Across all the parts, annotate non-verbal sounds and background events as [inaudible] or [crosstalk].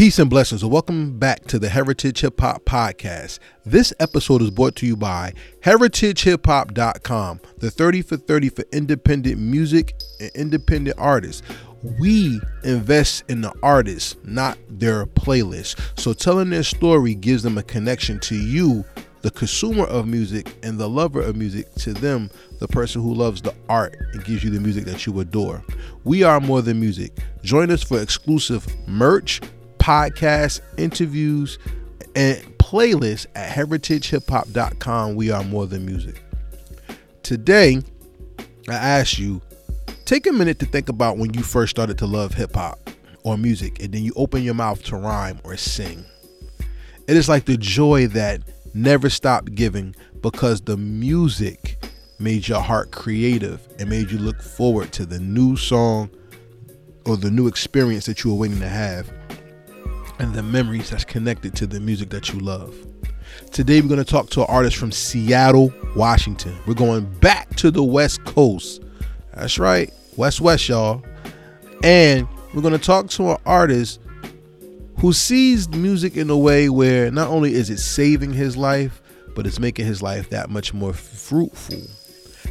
Peace and blessings, and welcome back to the Heritage Hip Hop Podcast. This episode is brought to you by heritagehiphop.com, the 30 for 30 for independent music and independent artists. We invest in the artists, not their playlist. So telling their story gives them a connection to you, the consumer of music, and the lover of music, to them, the person who loves the art and gives you the music that you adore. We are more than music. Join us for exclusive merch podcasts, interviews, and playlists at heritagehiphop.com. We are more than music. Today, I ask you take a minute to think about when you first started to love hip hop or music, and then you open your mouth to rhyme or sing. It is like the joy that never stopped giving because the music made your heart creative and made you look forward to the new song or the new experience that you were waiting to have and the memories that's connected to the music that you love. Today, we're going to talk to an artist from Seattle, Washington. We're going back to the West Coast. That's right, West West, y'all. And we're going to talk to an artist who sees music in a way where not only is it saving his life, but it's making his life that much more fruitful.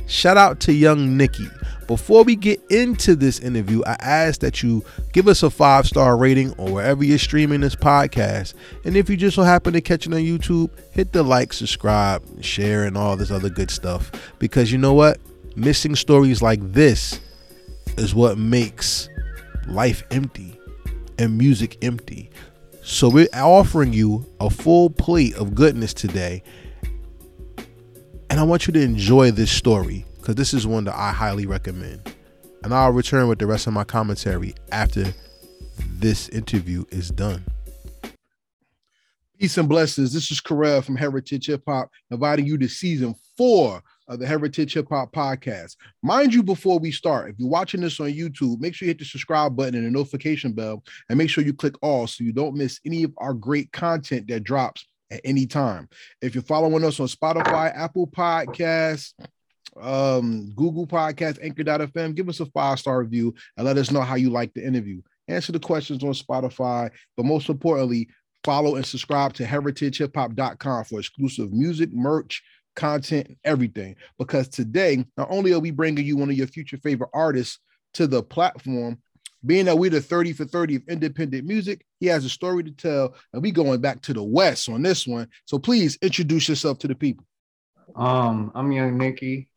Shout out to Young Nicky. Before we get into this interview, I ask that you give us a five star rating or wherever you're streaming this podcast. And if you just so happen to catch it on YouTube, hit the like, subscribe, share, and all this other good stuff. Because you know what? Missing stories like this is what makes life empty and music empty. So we're offering you a full plate of goodness today. And I want you to enjoy this story because this is one that I highly recommend. And I'll return with the rest of my commentary after this interview is done. Peace and blessings. This is Karev from Heritage Hip Hop, inviting you to season four of the Heritage Hip Hop Podcast. Mind you, before we start, if you're watching this on YouTube, make sure you hit the subscribe button and the notification bell, and make sure you click all so you don't miss any of our great content that drops at any time. If you're following us on Spotify, Apple Podcasts, um, Google Podcast, Anchor.fm. Give us a five star review and let us know how you like the interview. Answer the questions on Spotify, but most importantly, follow and subscribe to heritagehiphop.com for exclusive music, merch, content, everything. Because today, not only are we bringing you one of your future favorite artists to the platform, being that we're the 30 for 30 of independent music, he has a story to tell, and we going back to the West on this one. So please introduce yourself to the people. Um, I'm Young Nicky.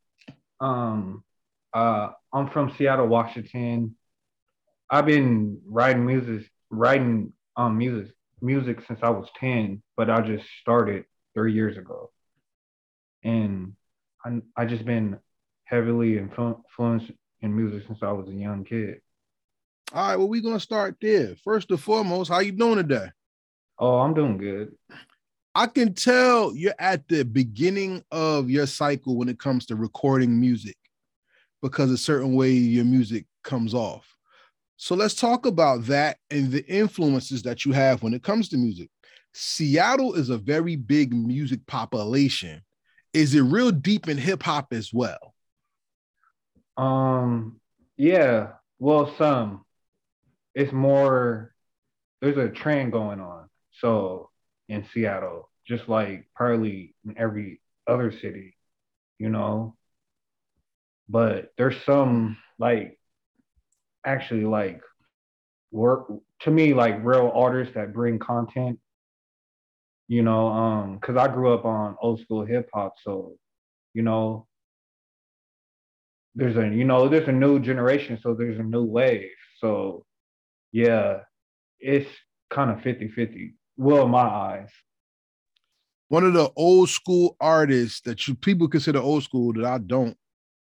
Um, uh, I'm from Seattle, Washington. I've been writing music, writing um music, music since I was ten, but I just started three years ago, and I I just been heavily influenced in music since I was a young kid. All right, well, we're gonna start there. First and foremost, how you doing today? Oh, I'm doing good. I can tell you're at the beginning of your cycle when it comes to recording music because a certain way your music comes off. So let's talk about that and the influences that you have when it comes to music. Seattle is a very big music population. Is it real deep in hip hop as well? Um, yeah. Well, some. It's more. There's a trend going on. So in Seattle, just like probably in every other city, you know. But there's some like actually like work to me like real artists that bring content you know? Um because i grew up on old school hip hop so you know? There's a you know there's a new generation so there's a new wave. So yeah it's kind of 50 50 well, my eyes. One of the old school artists that you people consider old school that I don't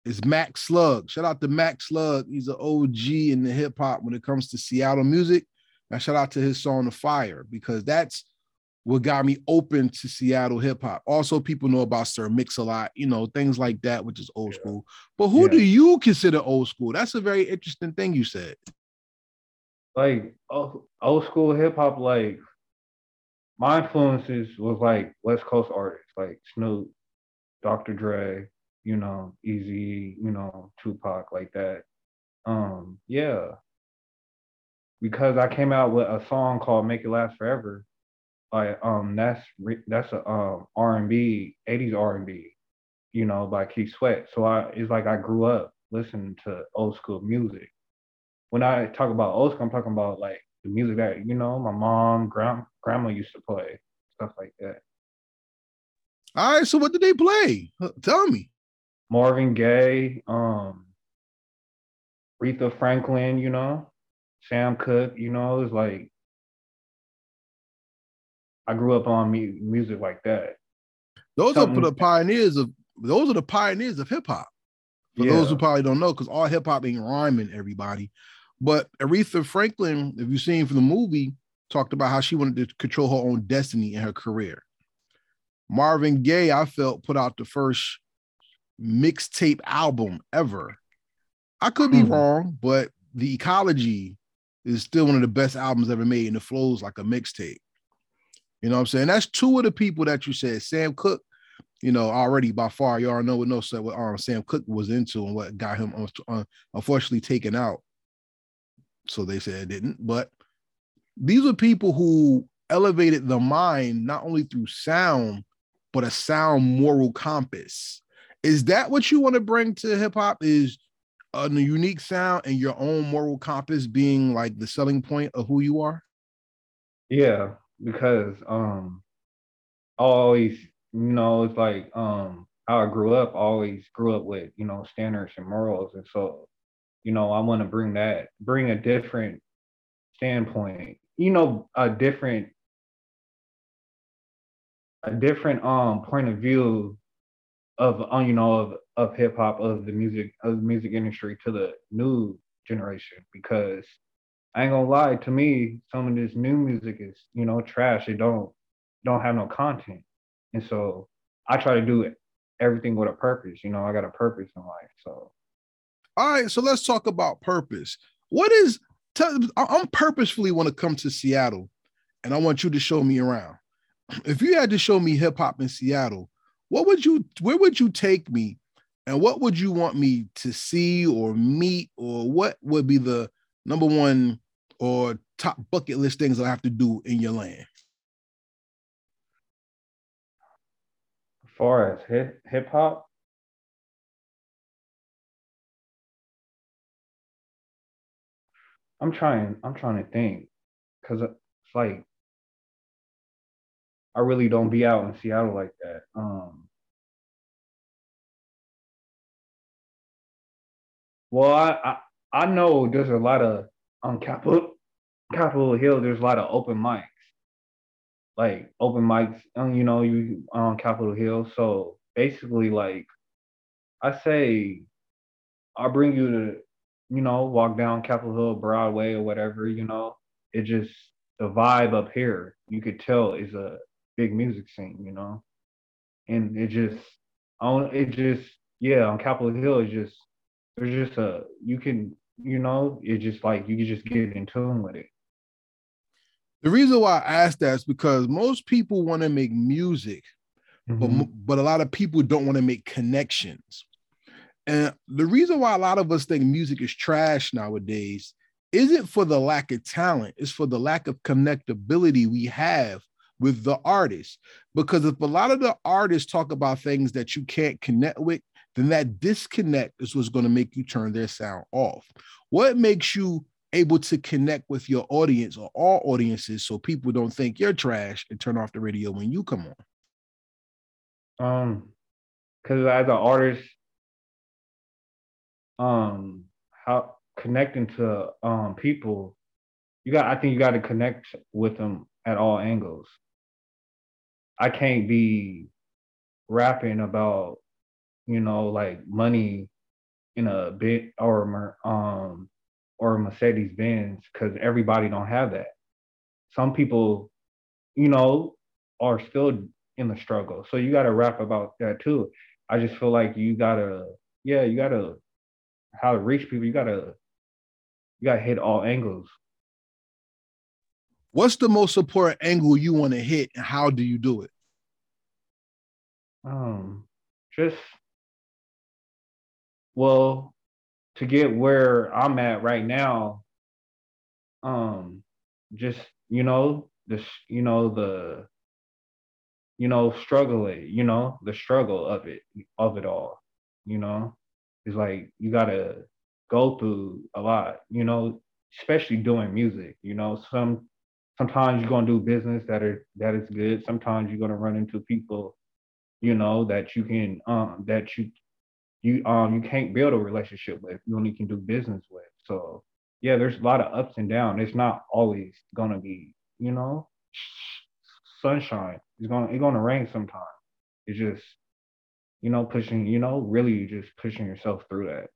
is Mac Slug. Shout out to Mac Slug. He's an OG in the hip hop when it comes to Seattle music. Now, shout out to his song The Fire because that's what got me open to Seattle hip hop. Also, people know about Sir Mix-a-Lot, you know, things like that, which is old yeah. school. But who yeah. do you consider old school? That's a very interesting thing you said. Like old school hip hop, like my influences was like West Coast artists like Snoop, Dr. Dre, you know, Eazy, you know, Tupac, like that. Um, yeah. because I came out with a song called "Make It Last Forever." Like um, that's that's a um R and B, '80s R and B, you know, by Keith Sweat. So I it's like I grew up listening to old school music. When I talk about old school, I'm talking about like the music that you know my mom, grand, grandma used to play, stuff like that. All right, so what did they play? Tell me. Marvin Gaye, um, Aretha Franklin, you know, Sam Cooke, you know, it's like I grew up on me- music like that. Those Something, are the pioneers of those are the pioneers of hip hop. For yeah. those who probably don't know, because all hip hop ain't rhyming, everybody. But Aretha Franklin, if you've seen from the movie, talked about how she wanted to control her own destiny in her career. Marvin Gaye, I felt, put out the first mixtape album ever. I could be hmm. wrong, but the ecology is still one of the best albums ever made, and it flows like a mixtape. You know what I'm saying? That's two of the people that you said. Sam Cooke, you know, already by far, you all know what no what um, Sam Cooke was into and what got him uh, unfortunately taken out. So they said it didn't, but these are people who elevated the mind not only through sound, but a sound moral compass. Is that what you want to bring to hip hop? Is a unique sound and your own moral compass being like the selling point of who you are? Yeah, because um I always, you know, it's like um how I grew up, I always grew up with, you know, standards and morals. And so, you know, I want to bring that, bring a different standpoint, you know, a different a different um point of view of on you know of of hip hop of the music of the music industry to the new generation because I ain't gonna lie to me some of this new music is you know trash it don't don't have no content and so I try to do it everything with a purpose you know I got a purpose in life so all right so let's talk about purpose. What is I'm purposefully want to come to Seattle and I want you to show me around. If you had to show me hip hop in Seattle what would you where would you take me? And what would you want me to see or meet or what would be the number one or top bucket list things that I have to do in your land? As far as hip hop, I'm trying. I'm trying to think because it's like I really don't be out in Seattle like that. Um, well, I, I I know there's a lot of on Capitol Capitol Hill. There's a lot of open mics, like open mics. Um, you know, you on Capitol Hill. So basically, like I say, I'll bring you to, you know, walk down Capitol Hill, Broadway, or whatever. You know, it just the vibe up here. You could tell is a big music scene, you know. And it just, on it just, yeah, on Capitol Hill, it's just there's just a you can, you know, it's just like you can just get in tune with it. The reason why I asked that is because most people want to make music, mm-hmm. but but a lot of people don't want to make connections. And the reason why a lot of us think music is trash nowadays isn't for the lack of talent, it's for the lack of connectability we have with the artist. Because if a lot of the artists talk about things that you can't connect with, then that disconnect is what's going to make you turn their sound off. What makes you able to connect with your audience or all audiences so people don't think you're trash and turn off the radio when you come on? Um, because as an artist, um, how connecting to um people, you got I think you got to connect with them at all angles. I can't be rapping about, you know, like money in a bit or um or Mercedes Benz because everybody don't have that. Some people, you know, are still in the struggle. So you got to rap about that too. I just feel like you gotta, yeah, you gotta how to reach people. You gotta, you gotta hit all angles. What's the most important angle you want to hit, and how do you do it? Um, just well, to get where I'm at right now, um just you know the you know the you know struggle it you know the struggle of it of it all you know it's like you gotta go through a lot you know especially doing music you know some sometimes you're gonna do business that are that is good. Sometimes you're gonna run into people you know that you can um that you you um you can't build a relationship with you only can do business with. So yeah there's a lot of ups and downs. It's not always gonna be you know sunshine. It's gonna it's gonna rain sometime. It's just you know pushing you know really just pushing yourself through that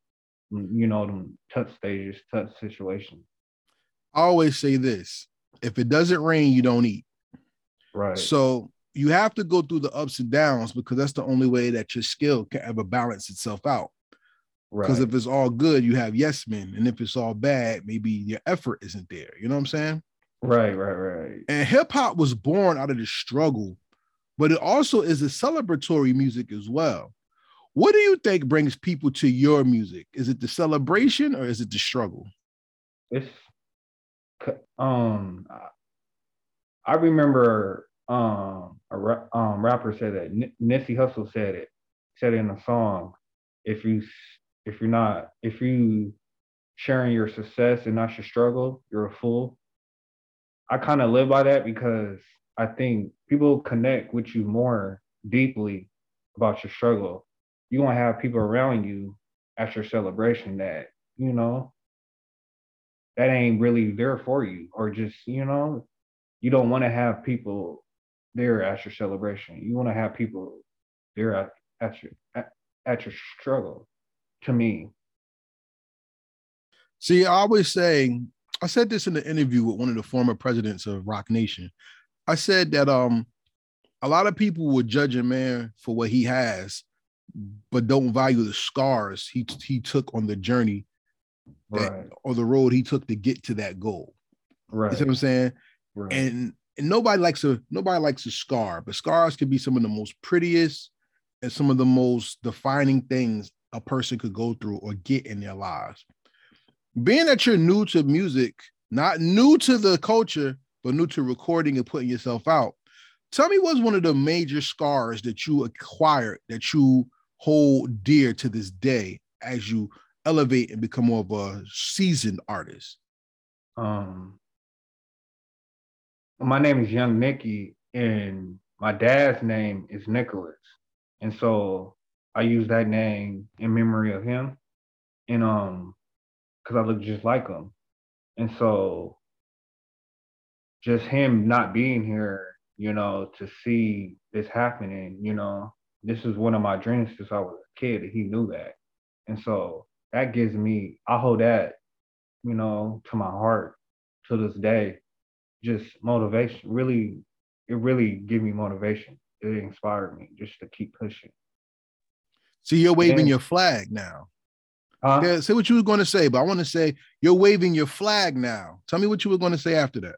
you know them tough stages tough situations I always say this if it doesn't rain, you don't eat. right So you have to go through the ups and downs because that's the only way that your skill can ever balance itself out. right Because if it's all good, you have yes men. And if it's all bad, maybe your effort isn't there. You know what I'm saying? right right right And hip hop was born out of the struggle, but it also is a celebratory music as well. What do you think brings people to your music? Is it the celebration or is it the struggle? it's um I- remember um a ra- um rapper said that N- Nipsey Hussle said it said it in a song if you if you're not if you sharing your success and not your struggle you're a fool I kind of live by that because I think people connect with you more deeply about your struggle. You gonna have people around you at your celebration that you know that ain't really there for you or just you know you don't want to have people there at your celebration. You want to have people there at, at your at, at your struggle to me. See, I always say, I said this in the interview with one of the former presidents of Roc Nation. I said that um a lot of people would judge a man for what he has, but don't value the scars he he took on the journey that, right or the road he took to get to that goal. right You see what I'm saying? right And and nobody likes a nobody likes a scar, but scars can be some of the most prettiest and some of the most defining things a person could go through or get in their lives. Being that you're new to music, not new to the culture, but new to recording and putting yourself out. Tell me what's one of the major scars that you acquired that you hold dear to this day as you elevate and become more of a seasoned artist. um my name is young nicky and my dad's name is nicholas and so i use that name in memory of him and um because i look just like him and so just him not being here you know to see this happening you know this is one of my dreams since i was a kid and he knew that and so that gives me i hold that you know to my heart to this day just motivation really it really gave me motivation it inspired me just to keep pushing See, you're waving Yeah. your flag now. huh? Yeah, say what you were going to say, but I want to say you're waving your flag now. Tell me what you were going to say after that.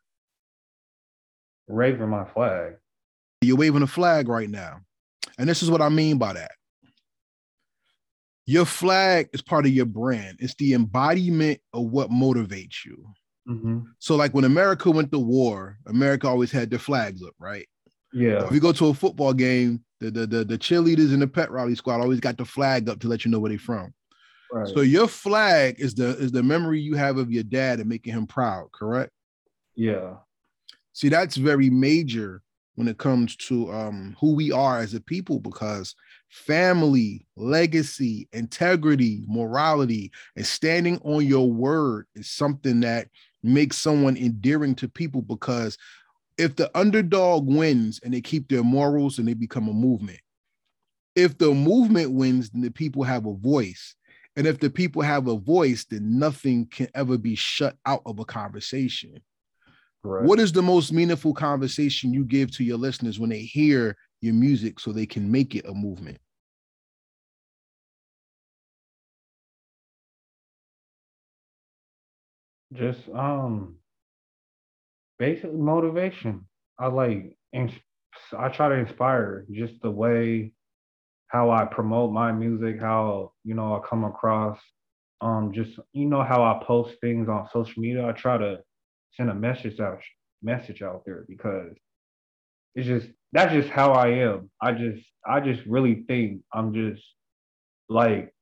Raving my flag You're waving a flag right now. And this is what I mean by that. Your flag is part of your brand. It's the embodiment of what motivates you. mm-hmm. So, like when America went to war, America always had their flags up, right? yeah If you go to a football game, the, the the the cheerleaders and the pet rally squad always got the flag up to let you know where they're from. right So your flag is the is the memory you have of your dad and making him proud, correct? yeah See, that's very major when it comes to um, who we are as a people because family, legacy, integrity, morality, and standing on your word is something that makes someone endearing to people because if the underdog wins and they keep their morals and they become a movement, if the movement wins, then the people have a voice. And if the people have a voice, then nothing can ever be shut out of a conversation. Right What is the most meaningful conversation you give to your listeners when they hear your music so they can make it a movement? just um basically motivation. I like ins- i try to inspire just the way how i promote my music how you know i come across um just you know how i post things on social media. I try to send a message out message out there because it's just that's just how I am. I just I just really think I'm just like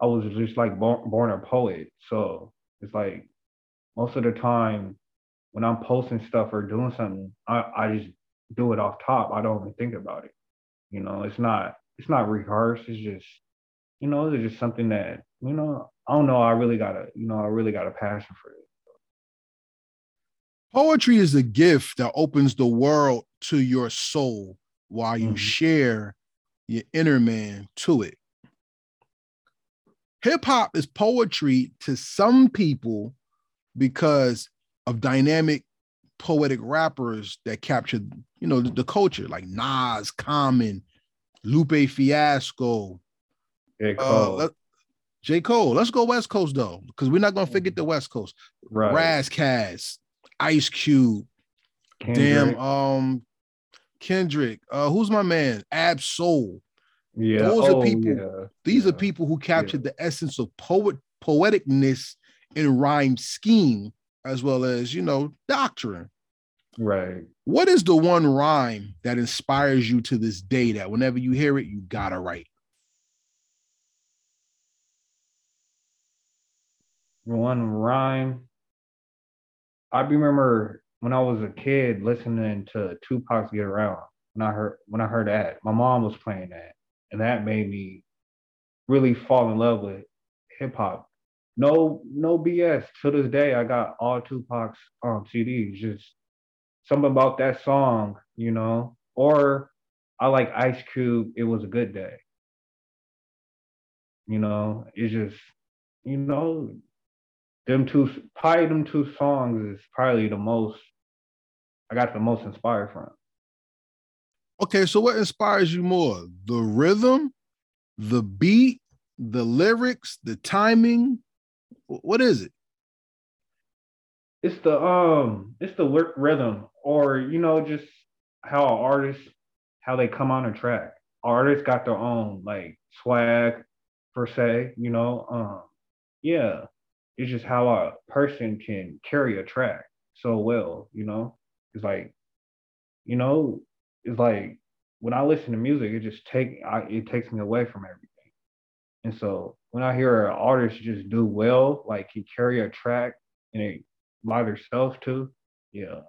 I was just like born, born a poet. So it's like most of the time when I'm posting stuff or doing something, I, I just do it off top. I don't even think about it. You know, it's not it's not rehearsed. It's just you know, it's just something that you know. I don't know. I really got a you know I really got a passion for it. Poetry is a gift that opens the world to your soul while you mm-hmm. share your inner man to it. Hip hop is poetry to some people because of dynamic poetic rappers that captured, you know, the, the culture like Nas, Common, Lupe Fiasco. J. Uh, Cole. Uh, let, J. Cole. Let's go West Coast though, because we're not gonna forget the West Coast. Right. Ice Cube, Kendrick. damn, um, Kendrick. Uh, who's my man? Ab Soul. Yeah, those oh, are people. Yeah. These yeah. are people who captured yeah. the essence of poet poeticness in rhyme scheme as well as you know doctrine. Right. What is the one rhyme that inspires you to this day that whenever you hear it, you gotta write? One rhyme. I remember when I was a kid listening to Tupac's Get Around. When I heard when I heard that, my mom was playing that and that made me really fall in love with hip hop. No, no BS. To this day, I got all Tupac's um, CDs. Just something about that song, you know. Or I like Ice Cube. It was a good day. You know, it's just, you know, them two, probably them two songs is probably the most I got the most inspired from. Okay, so what inspires you more? The rhythm, the beat, the lyrics, the timing? What is it? It's the um it's the work rhythm or you know just how artists how they come on a track. Artists got their own like swag per se, you know. Um yeah, it's just how a person can carry a track so well, you know. It's like you know, it's like when I listen to music, it just take I, it takes me away from everything. And so when I hear an artist just do well, like he carry a track and it by themselves too, yeah.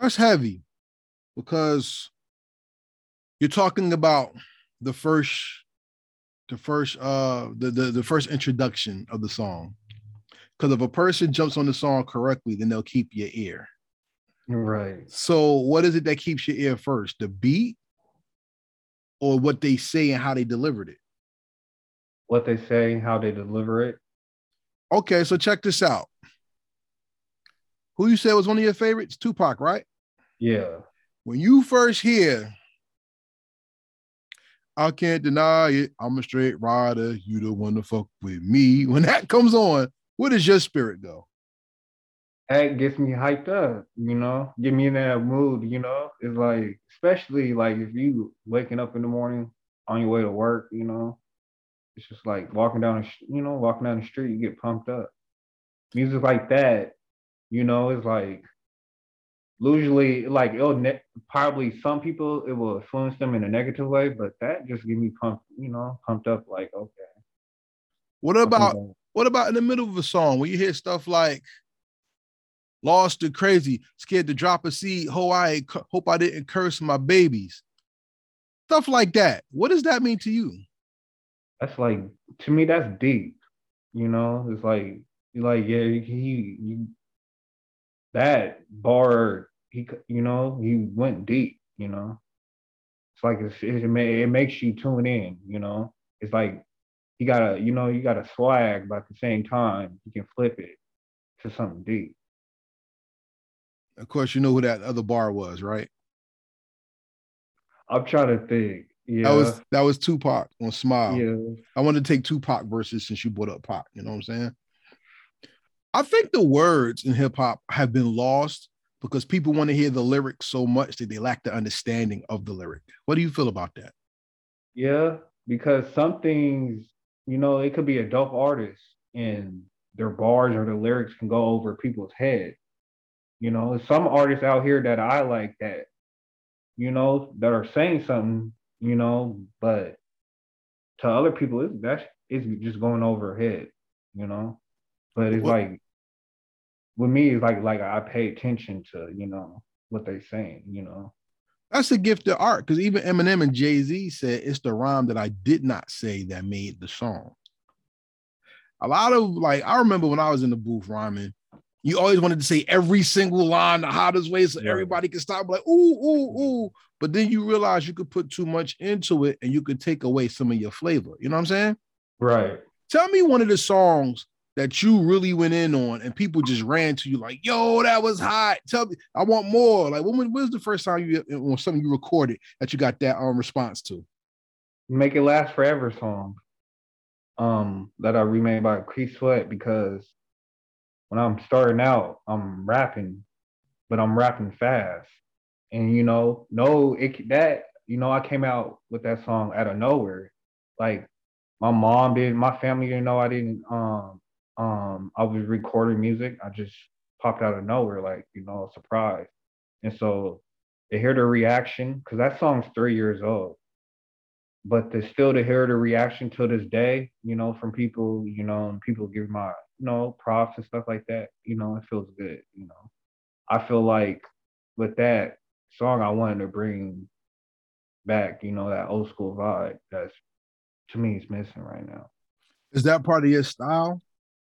That's heavy because you're talking about the first the first uh the the, the first introduction of the song. Because if a person jumps on the song correctly, then they'll keep your ear. Right. So what is it that keeps your ear first? The beat or what they say and how they delivered it? What they say, how they deliver it. Okay, so check this out. Who you said was one of your favorites? Tupac, right? Yeah. When you first hear I can't deny it. I'm a straight rider. You the one to fuck with me. [laughs] When that comes on, where does your spirit go? that gets me hyped up, you know, get me in that mood, you know. It's like, especially like if you waking up in the morning on your way to work, you know, it's just like walking down, the, you know, walking down the street, you get pumped up. Music like that, you know, is like usually like it'll ne- probably some people it will influence them in a negative way, but that just get me pumped, you know, pumped up. Like okay. What about what about in the middle of a song when you hear stuff like lost or crazy, scared to drop a seed. Hope I hope I didn't curse my babies. Stuff like that. What does that mean to you? That's like to me. That's deep. You know, it's like like yeah, he, he that bar. He you know he went deep. You know, it's like it's, it, it makes you tune in. You know, it's like you got a you know you got a swag, but at the same time you can flip it to something deep. Of course, you know who that other bar was, right? I'm trying to think. Yeah. That was that was Tupac on Smile. Yeah. I wanted to take Tupac verses since you brought up Pac. You know what I'm saying? I think the words in hip hop have been lost because people want to hear the lyrics so much that they lack the understanding of the lyric. What do you feel about that? Yeah, because some things, you know, it could be a dope artist and their bars or the lyrics can go over people's head. You know, some artists out here that I like that, you know, that are saying something, you know, but to other people, it's that's it's just going over head, you know. But it's what? like with me, it's like like I pay attention to, you know, what they're saying, you know. That's a gift of art because even Eminem and Jay Z said it's the rhyme that I did not say that made the song. A lot of like, I remember when I was in the booth rhyming, you always wanted to say every single line the hottest way so yeah. everybody can stop like ooh ooh ooh but then you realize you could put too much into it and you could take away some of your flavor you know what i'm saying right tell me one of the songs that you really went in on and people just ran to you like yo that was hot tell me i want more like when, when was the first time you or something you recorded that you got that um response to make it last forever song um that i remade by Keith Sweat because when I'm starting out, I'm rapping, but I'm rapping fast. And you know, no, it that you know, I came out with that song out of nowhere. Like my mom did, my family didn't know I didn't um um I was recording music. I just popped out of nowhere, like, you know, a surprise. And so to hear the reaction, because that song's three years old. But to still to hear the reaction to this day, you know, from people, you know, and people give my you know, props and stuff like that, you know, it feels good, you know. I feel like with that song I wanted to bring back, you know, that old school vibe that's to me is missing right now. Is that part of your style?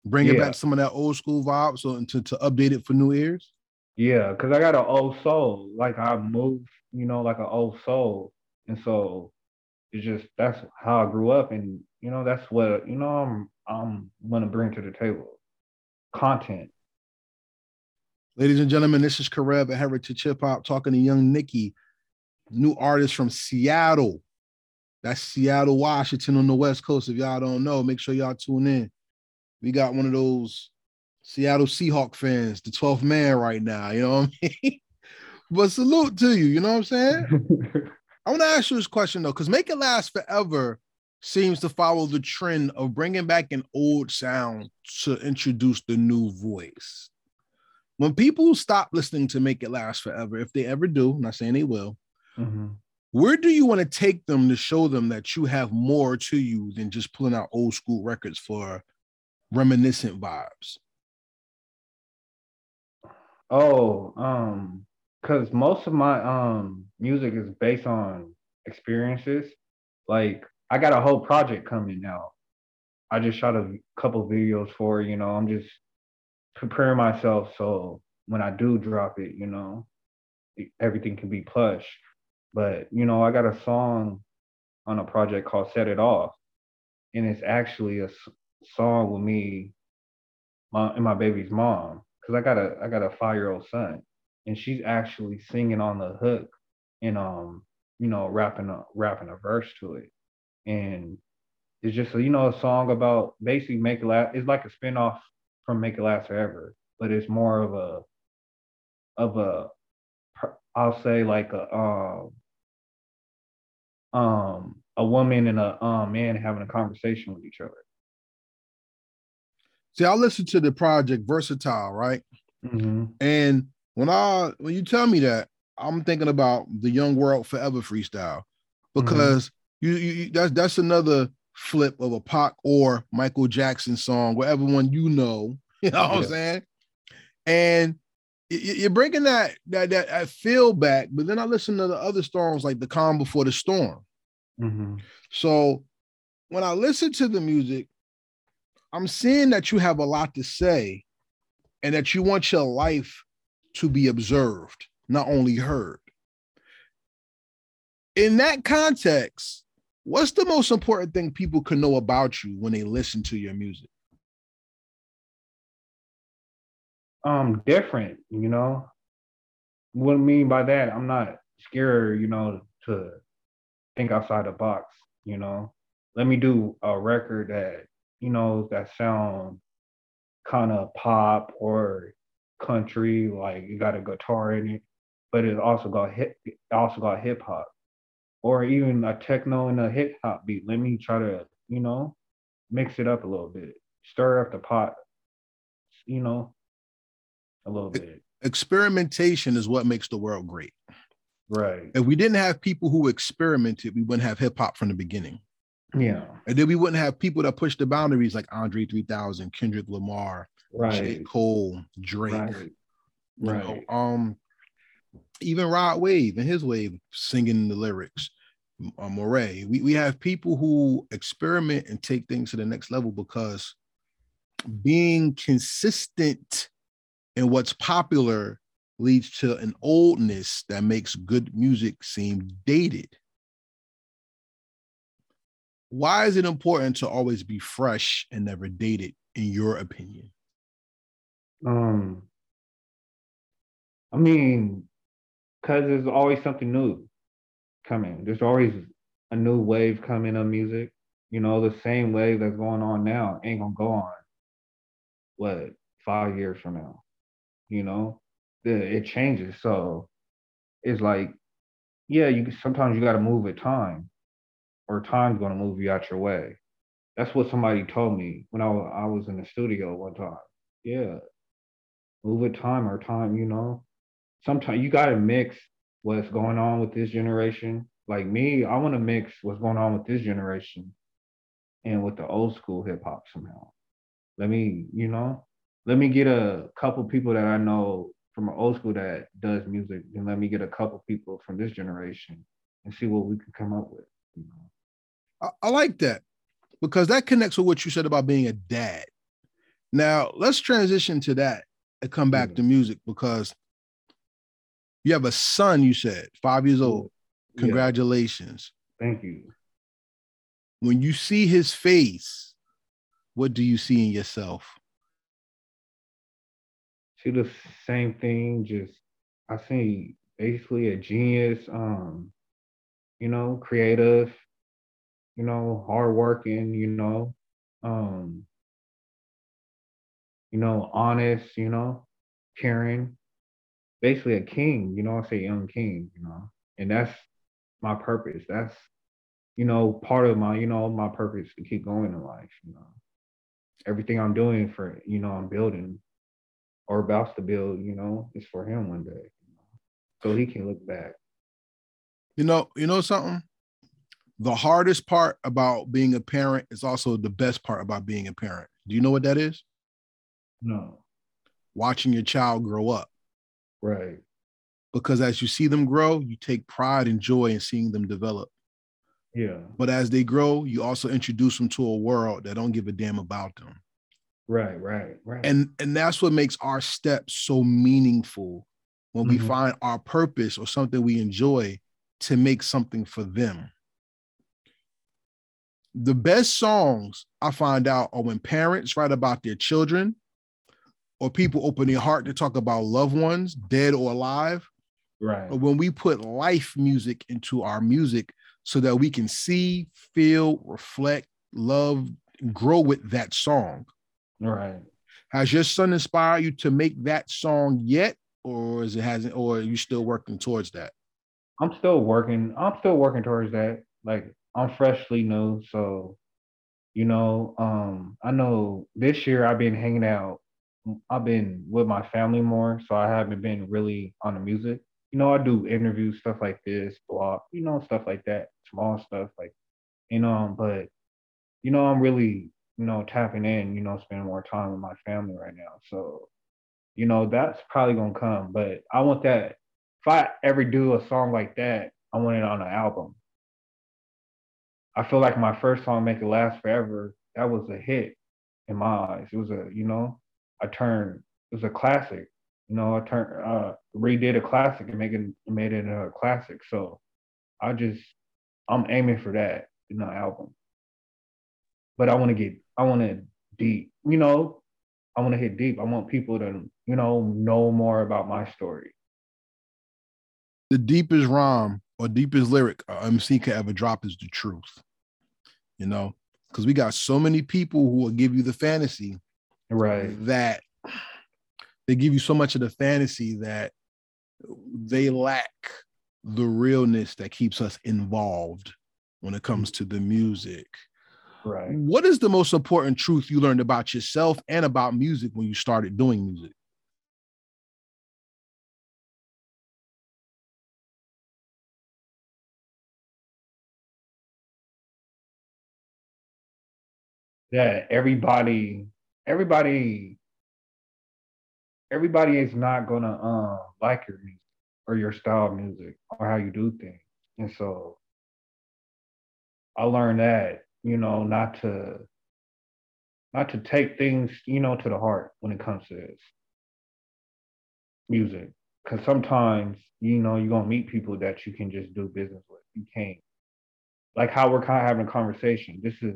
Bringing yeah. back some of that old school vibe so to, to update it for new ears? Yeah, because I got an old soul. Like I moved, you know, like an old soul. And so it's just that's how I grew up and you know, that's what you know I'm I'm gonna bring to the table. Content. Ladies and gentlemen, this is Karev at Heritage Hip Hop talking to Young Nicky, new artist from Seattle. That's Seattle, Washington on the West Coast. If y'all don't know, make sure y'all tune in. We got one of those Seattle Seahawk fans, the 12th man right now. You know what I mean? [laughs] but salute to you. You know what I'm saying? [laughs] I want to ask you this question though, because Make It Last Forever seems to follow the trend of bringing back an old sound to introduce the new voice. When people stop listening to Make It Last Forever, if they ever do, I'm not saying they will, mm-hmm. where do you want to take them to show them that you have more to you than just pulling out old school records for reminiscent vibes? Oh, um, because most of my um music is based on experiences. Like I got a whole project coming out. I just shot a couple videos for, you know, I'm just preparing myself so when I do drop it, you know, everything can be plush. But, you know, I got a song on a project called Set It Off. And it's actually a song with me my, and my baby's mom. Cause I got a I got a five year old son, and she's actually singing on the hook, and um, you know, rapping a rapping a verse to it and it's just you know a song about basically make it last. It's like a spinoff from Make It Last Forever, but it's more of a of a I'll say like a um um a woman and a um, man having a conversation with each other. See, I listened to the project Versatile, right? Mm-hmm. And when I when you tell me that, I'm thinking about the Young World Forever freestyle mm-hmm. because you, you that's that's another flip of a Pac or Michael Jackson song, whatever one you know. [laughs] You know what yeah. I'm saying? And you're bringing that, that that that feel back, but then I listen to the other songs like "The Calm Before the Storm." Mm-hmm. So when I listen to the music, I'm seeing that you have a lot to say, and that you want your life to be observed, not only heard. In that context, what's the most important thing people can know about you when they listen to your music? Um, different, you know. What I mean by that, I'm not scared, you know, to think outside the box, you know. Let me do a record that, you know, that sound kind of pop or country, like you got a guitar in it, but it also got hip, also got hip hop or even a techno and a hip hop beat. Let me try to, you know, mix it up a little bit, stir up the pot you know, a little bit. Experimentation is what makes the world great. Right. If we didn't have people who experimented, we wouldn't have hip hop from the beginning. Yeah. And then we wouldn't have people that push the boundaries like Andre 3000, Kendrick Lamar, Right. J. Cole, Drake. Right. you Right. know, um, even Rod Wave and his wave singing the lyrics. Uh, Moray. We we have people who experiment and take things to the next level because being consistent in what's popular leads to an oldness that makes good music seem dated. Why is it important to always be fresh and never dated, in your opinion? Um, I mean, because there's always something new coming. There's always a new wave coming of music. You know, the same wave that's going on now ain't gonna go on. What five years from now? You know, the, it changes. So it's like, yeah, you sometimes you got to move with time, or time's gonna move you out your way. That's what somebody told me when I I was in the studio one time. Yeah, move with time or time, you know. Sometimes you gotta mix what's going on with this generation. Like me, I want to mix what's going on with this generation and with the old school hip hop somehow. Let me, you know, let me get a couple people that I know from old school that does music, and let me get a couple people from this generation and see what we can come up with. You know? I, I like that because that connects with what you said about being a dad. Now let's transition to that and come back Yeah. to music because you have a son. You said five years old. Yeah, Congratulations. thank you. When you see his face, what do you see in yourself? see the same thing. Just I see basically a genius, um, you know, creative, you know, hardworking, you know, um, you know, honest, you know, caring, basically a king, you know, I say young king, you know, and that's my purpose. That's you know, part of my, you know, my purpose to keep going in life, you know. Everything I'm doing for, you know, I'm building or about to build, you know, is for him one day. You know? So he can look back. You know, you know something? The hardest part about being a parent is also the best part about being a parent. Do you know what that is? No. Watching your child grow up. Right. Because as you see them grow, you take pride and joy in seeing them develop. Yeah. But as they grow, you also introduce them to a world that don't give a damn about them. Right, right, right. And and that's what makes our steps so meaningful when we Mhm. find our purpose or something we enjoy to make something for them. The best songs I find out are when parents write about their children or people open their heart to talk about loved ones, dead or alive, right. or when we put life music into our music so that we can see, feel, reflect, love, grow with that song. Right. Has your son inspired you to make that song yet, or is it hasn't, or are you still working towards that? I'm still working. I'm still working towards that. Like I'm freshly new, so you know, um, I know this year I've been hanging out. I've been with my family more, so I haven't been really on the music. You know, I do interviews, stuff like this, blog, you know, stuff like that, small stuff like, you know, but you know, I'm really, you know, tapping in, you know, spending more time with my family right now. So, you know, that's probably gonna come. But I want that if I ever do a song like that, I want it on an album. I feel like my first song, Make It Last Forever, that was a hit in my eyes. It was a, you know, I turned, it was a classic. You know, I turned, uh, redid a classic and make it, made it a classic. So I just, I'm aiming for that in the album. But I want to get, I want to deep, you know, I want to hit deep. I want people to, you know, know more about my story. The deepest rhyme or deepest lyric a MC could ever drop is the truth. You know, because we got so many people who will give you the fantasy Right. that they give you so much of the fantasy that they lack the realness that keeps us involved when it comes to the music. Right. What is the most important truth you learned about yourself and about music when you started doing music? That everybody, everybody, everybody is not gonna um like your music or your style of music or how you do things. And so I learned that, you know, not to not to take things, you know, to the heart when it comes to this music. Cause sometimes, you know, you're gonna meet people that you can just do business with. You can't like how we're kind of having a conversation. This is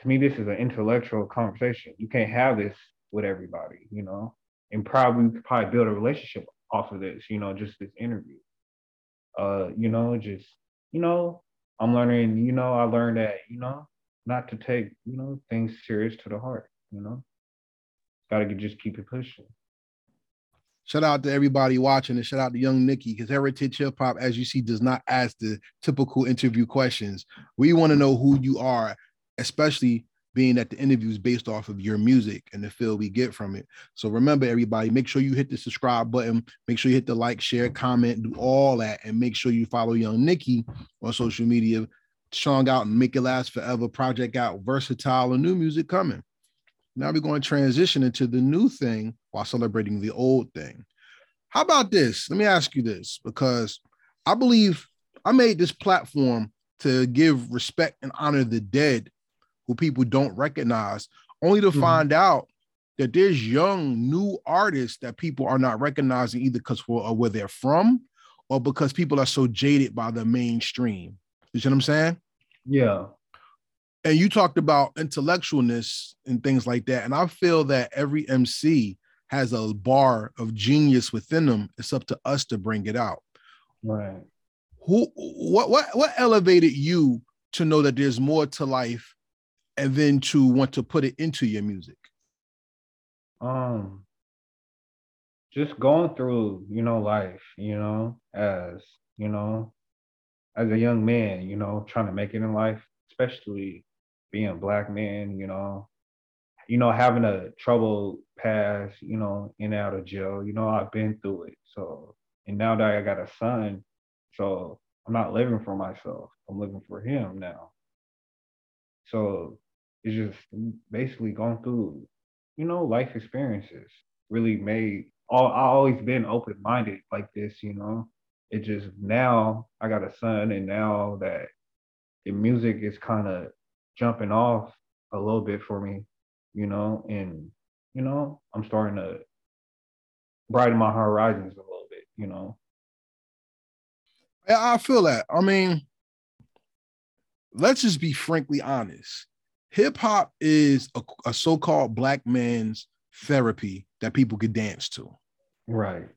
to me, this is an intellectual conversation. You can't have this with everybody, you know, and probably probably build a relationship off of this, you know, just this interview. Uh, you know, just, you know, I'm learning, you know, I learned that, you know, not to take, you know, things serious to the heart, you know. Gotta just keep it pushing. Shout out to everybody watching and shout out to young Nicky because Heritage Hip Hop, as you see, does not ask the typical interview questions. We want to know who you are, especially being that the interview is based off of your music and the feel we get from it. So remember, everybody, make sure you hit the subscribe button, make sure you hit the like, share, comment, do all that, and make sure you follow Young Nicky on social media. Strong out and make it last forever. Project out, versatile, and new music coming. Now we're going to transition into the new thing while celebrating the old thing. How about this? Let me ask you this because I believe I made this platform to give respect and honor the dead who people don't recognize, only to mm-hmm. find out that there's young new artists that people are not recognizing either because of where they're from or because people are so jaded by the mainstream. You see what I'm saying? Yeah. And you talked about intellectualness and things like that. And I feel that every MC has a bar of genius within them. It's up to us to bring it out. Right. Who what what what elevated you to know that there's more to life and then to want to put it into your music? Um, just going through, you know, life, you know, as you know, as a young man, you know, trying to make it in life, especially being a black man, you know, you know, having a troubled past, you know, in and out of jail, you know, I've been through it. So, and now that I got a son, so I'm not living for myself. I'm living for him now. So it's just basically gone through, you know, life experiences. Really made all I always been open minded like this, you know. It just now I got a son and now that the music is kind of jumping off a little bit for me, you know, and you know, I'm starting to brighten my horizons a little bit, you know. Yeah, I feel that. I mean, let's just be frankly honest hip hop is a, a so-called black man's therapy that people could dance to. Right.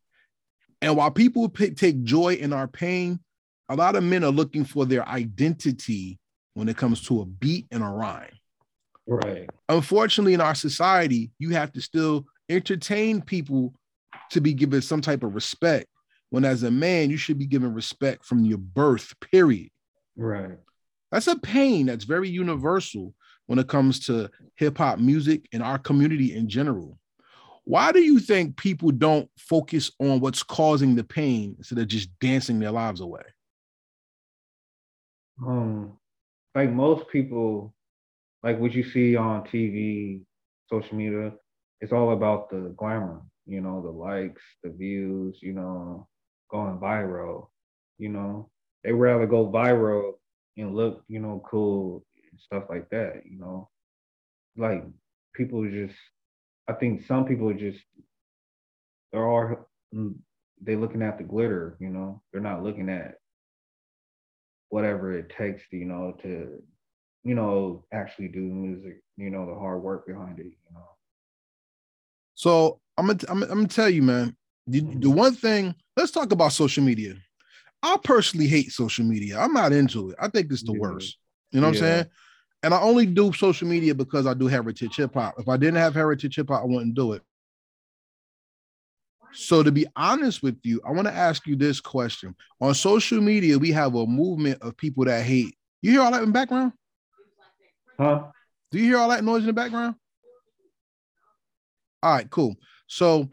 And while people p- take joy in our pain, a lot of men are looking for their identity when it comes to a beat and a rhyme. Right. Unfortunately, in our society, you have to still entertain people to be given some type of respect. When as a man, you should be given respect from your birth, period. Right. That's a pain that's very universal when it comes to hip hop music and our community in general. Why do you think people don't focus on what's causing the pain instead of just dancing their lives away? Um, like most people, like what you see on TV, social media, it's all about the glamour, you know, the likes, the views, you know, going viral, you know. They rather go viral and look, you know, cool stuff like that, you know. Like people just I think some people just there are mm, they looking at the glitter, you know. They're not looking at whatever it takes to, you know, to you know, actually do music, you know, the hard work behind it, you know. So I'm gonna I'm, I'm gonna tell you, man. The, the mm-hmm. one thing, let's talk about social media. I personally hate social media. I'm not into it. I think it's the yeah. worst. You know what yeah. I'm saying? And I only do social media because I do heritage hip hop. If I didn't have heritage hip hop, I wouldn't do it. So to be honest with you, I want to ask you this question. On social media, we have a movement of people that hate. You hear all that in the background? Huh? Do you hear all that noise in the background? All right, cool. So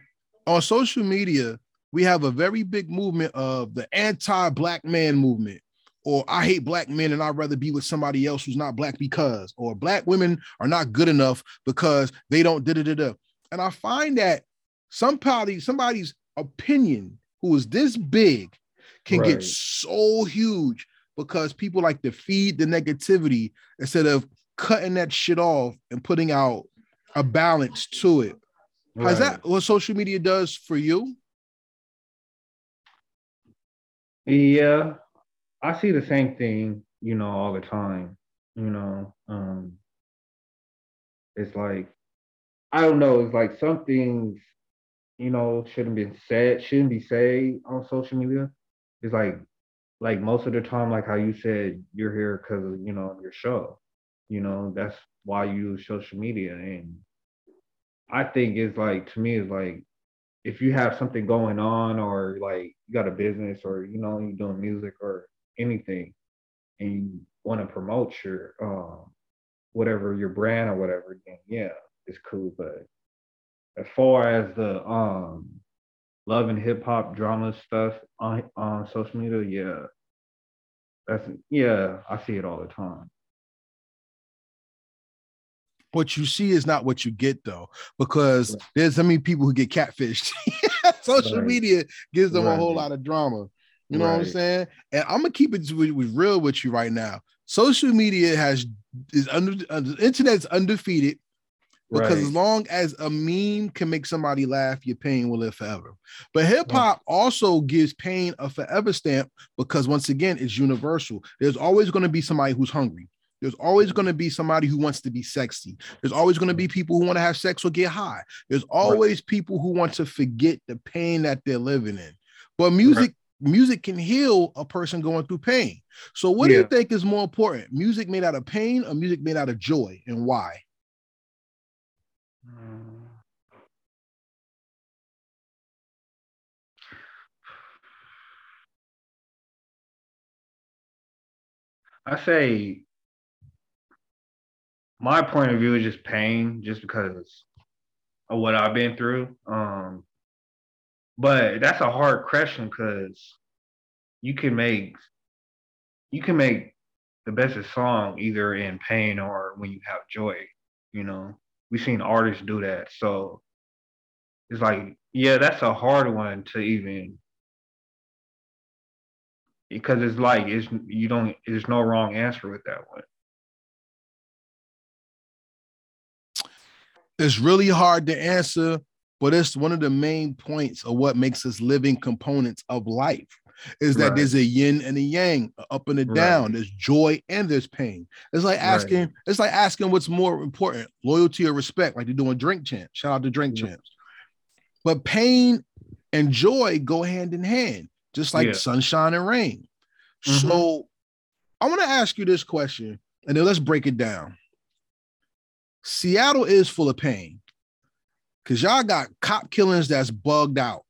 on social media, we have a very big movement of the anti-black man movement or I hate black men and I'd rather be with somebody else who's not black because, or black women are not good enough because they don't da da da da. And I find that somebody, somebody's opinion who is this big can right. get so huge because people like to feed the negativity instead of cutting that shit off and putting out a balance to it. Right. Is that what social media does for you? Yeah, I see the same thing, you know, all the time. You know, um, it's like I don't know. It's like some things, you know, shouldn't be said, shouldn't be said on social media. It's like, like most of the time, like how you said, you're here because you know your show. You know, that's why you use social media, and I think it's like to me, it's like if you have something going on or like you got a business or you know you're doing music or anything and you want to promote your um whatever your brand or whatever then yeah it's cool but as far as the um love and hip hop drama stuff on on social media yeah that's yeah i see it all the time what you see is not what you get though, because there's so many people who get catfished. [laughs] Social right. media gives them right. a whole lot of drama. You know what I'm saying? And I'm gonna keep it with, with real with you right now. Social media has is under uh, the internet's undefeated because as long as a meme can make somebody laugh, your pain will live forever. But hip hop also gives pain a forever stamp because once again, it's universal. There's always going to be somebody who's hungry. There's always going to be somebody who wants to be sexy. There's always going to be people who want to have sex or get high. There's always right. people who want to forget the pain that they're living in. But music, right. Music can heal a person going through pain. So, what yeah. do you think is more important? Music made out of pain or music made out of joy, and why? I say my point of view is just pain, just because of what I've been through. Um, but that's a hard question because you can make you can make the best song either in pain or when you have joy. You know, we've seen artists do that, so it's like, yeah, that's a hard one to even because it's like it's you don't there's no wrong answer with that one. it's really hard to answer, but it's one of the main points of what makes us living components of life. Is that right. there's a yin and a yang, up and a down. Right. There's joy and there's pain. It's like asking, right. it's like asking what's more important, loyalty or respect, like they're doing drink champs. Shout out to drink yeah. champs. But pain and joy go hand in hand, just like yeah. sunshine and rain. Mm-hmm. So I want to ask you this question, and then let's break it down. Seattle is full of pain because y'all got cop killings that's bugged out.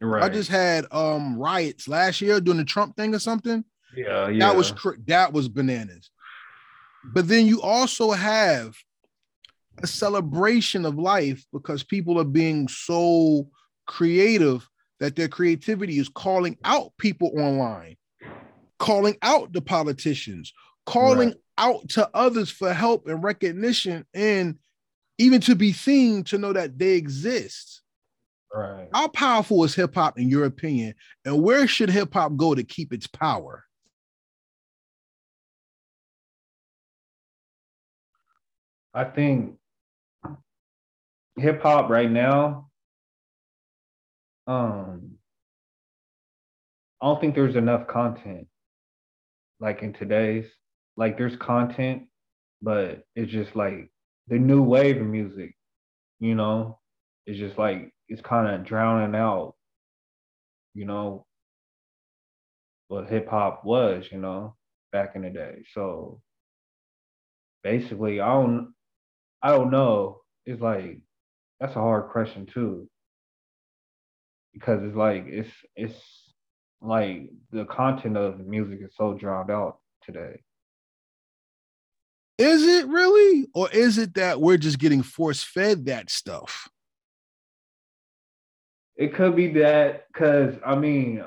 Right. I just had um riots last year during the Trump thing or something. Yeah, yeah. That was that was bananas. But then you also have a celebration of life because people are being so creative that their creativity is calling out people online, calling out the politicians, calling right out to others for help and recognition and even to be seen to know that they exist. Right. How powerful is hip hop in your opinion? And where should hip hop go to keep its power? I think hip hop right now, um, I don't think there's enough content like in today's like there's content, but it's just like the new wave of music, you know, it's just like it's kind of drowning out, you know, what hip hop was, you know, back in the day. So basically, I don't, I don't know. It's like that's a hard question too, because it's like it's it's like the content of the music is so drowned out today. Is it really? Or is it that we're just getting force fed that stuff? It could be that because I mean,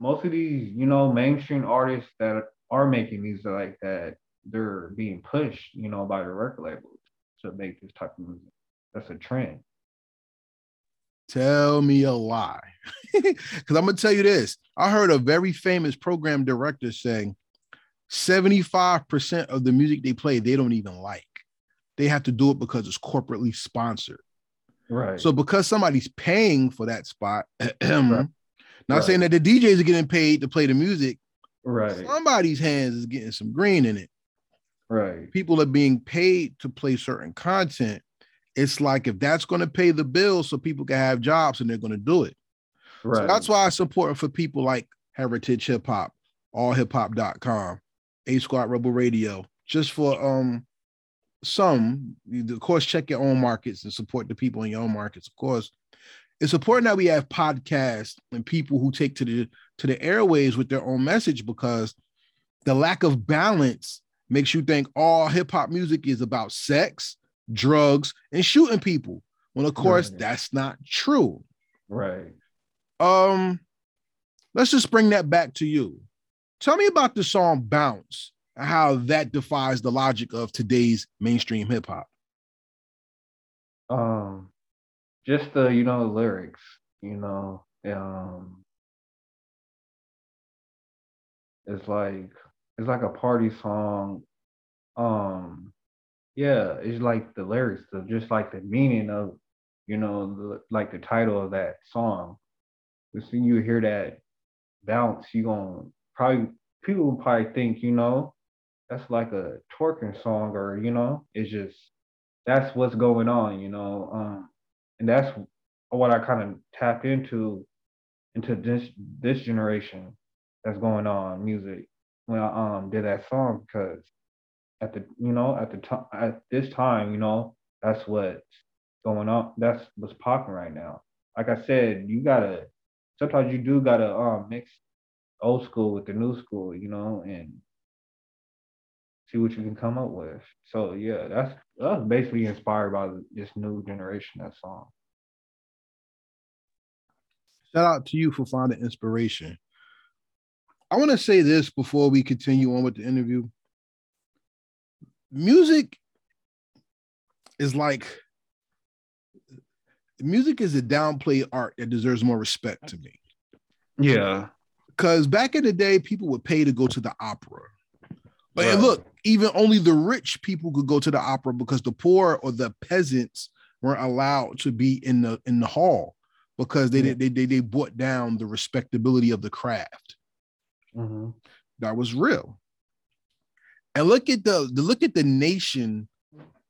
most of these, you know, mainstream artists that are making these like that, they're being pushed, you know, by the record labels to make this type of music. That's a trend. Tell me a lie. [laughs] Because I'm going to tell you this. I heard a very famous program director saying 75% of the music they play, they don't even like. They have to do it because it's corporately sponsored. Right. So because somebody's paying for that spot, right. [clears throat] not right. saying that the DJs are getting paid to play the music. Right. Somebody's hands is getting some green in it. Right. People are being paid to play certain content it's like if that's going to pay the bills so people can have jobs and they're going to do it. Right. So that's why I support for people like Heritage Hip Hop, allhiphop.com, A Squad Rebel Radio, just for um some, of course, check your own markets and support the people in your own markets, of course. It's important that we have podcasts and people who take to the to the airways with their own message because the lack of balance makes you think all hip hop music is about sex drugs, and shooting people. When of course right. that's not true. Right. Um, let's just bring that back to you. Tell me about the song Bounce how that defies the logic of today's mainstream hip hop. Um just the, you know, the lyrics, you know, um it's like it's like a party song. Um yeah, it's like the lyrics, the, just like the meaning of, you know, the, like the title of that song. As soon you hear that bounce, you gonna probably people probably think, you know, that's like a twerking song, or you know, it's just that's what's going on, you know. Um, and that's what I kind of tap into into this this generation that's going on music when I um did that song because at the you know at the time at this time you know that's what's going on that's what's popping right now like i said you gotta sometimes you do gotta um mix old school with the new school you know and see what you can come up with so yeah that's that's basically inspired by this new generation that song shout out to you for finding inspiration i want to say this before we continue on with the interview music is like music is a downplay art that deserves more respect to me. Yeah. Because back in the day, people would pay to go to the opera. But right. look, even only the rich people could go to the opera because the poor or the peasants weren't allowed to be in the in the hall because they they, they they brought down the respectability of the craft. Mm-hmm. That was real and look at the, the look at the nation.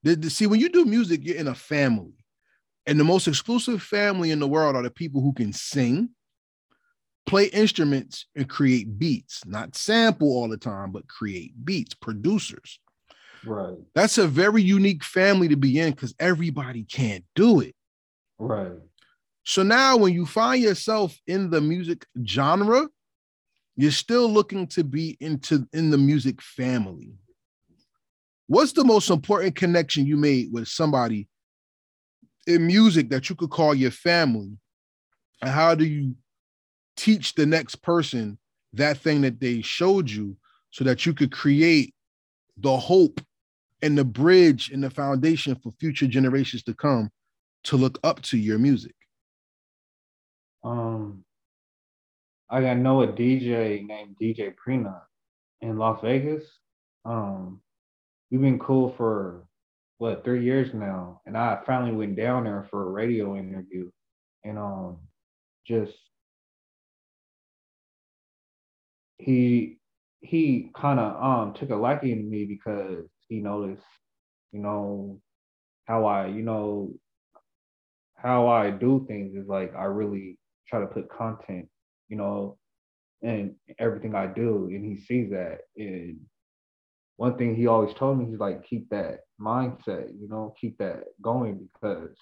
The, the, see, when you do music, you're in a family, and the most exclusive family in the world are the people who can sing, play instruments, and create beats. Not sample all the time, but create beats. Producers. Right. That's a very unique family to be in because everybody can't do it. Right. So now, when you find yourself in the music genre, you're still looking to be into in the music family. What's the most important connection you made with somebody in music that you could call your family? And how do you teach the next person that thing that they showed you so that you could create the hope and the bridge and the foundation for future generations to come to look up to your music? Um, I got know a DJ named DJ Prina in Las Vegas. Um, we've been cool for what three years now, and I finally went down there for a radio interview, and um, just he he kind of um took a liking to me because he noticed, you know, how I you know how I do things is like I really try to put content you know, and everything I do, and he sees that. And one thing he always told me, he's like, keep that mindset, you know, keep that going because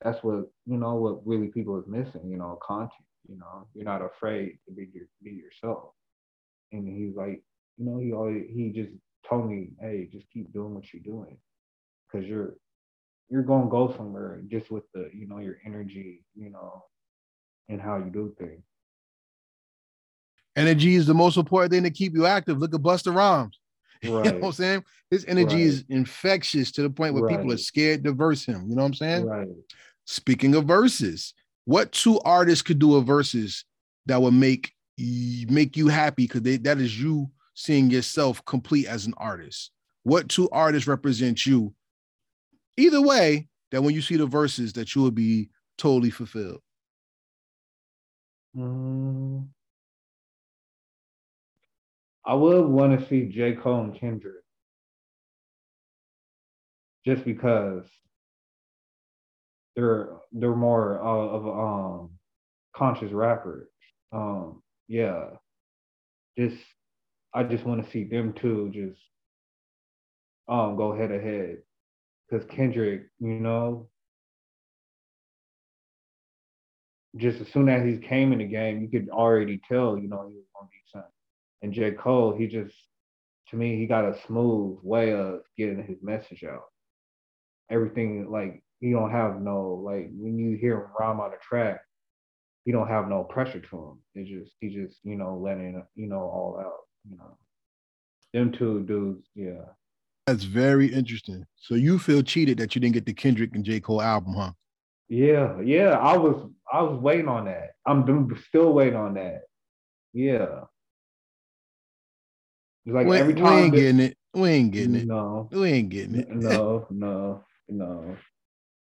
that's what you know what really people is missing, you know, content. You know, you're not afraid to be your, be yourself. And he's like, you know, he always he just told me, hey, just keep doing what you're doing. Cause you're you're gonna go somewhere just with the, you know, your energy, you know, and how you do things. Energy is the most important thing to keep you active. Look at Busta Rhymes. Right. [laughs] You know what I'm saying? His energy right. is infectious to the point where right. people are scared to verse him. You know what I'm saying? Right. Speaking of verses, what two artists could do a verses that would make make you happy because that is you seeing yourself complete as an artist? What two artists represent you? Either way, that when you see the verses, that you will be totally fulfilled. Mm. I would want to see J. Cole and Kendrick. Just because they're they're more of um conscious rappers. Um, yeah. Just I just want to see them two just um go head to head. Cause Kendrick, you know, just as soon as he came in the game, you could already tell, you know, he was gonna be something. And J. Cole, he just, to me, he got a smooth way of getting his message out. Everything, like, he don't have no, like, when you hear him rhyme on the track, he don't have no pressure to him. It just, he just, you know, letting, you know, all out, you know. Them two dudes, yeah. That's very interesting. So you feel cheated that you didn't get the Kendrick and J. Cole album, huh? Yeah, yeah. I was I was waiting on that. I'm still waiting on that. Yeah. It's Like we, every time we ain't getting it. We ain't getting it. No. We ain't getting it. No, [laughs] no, no,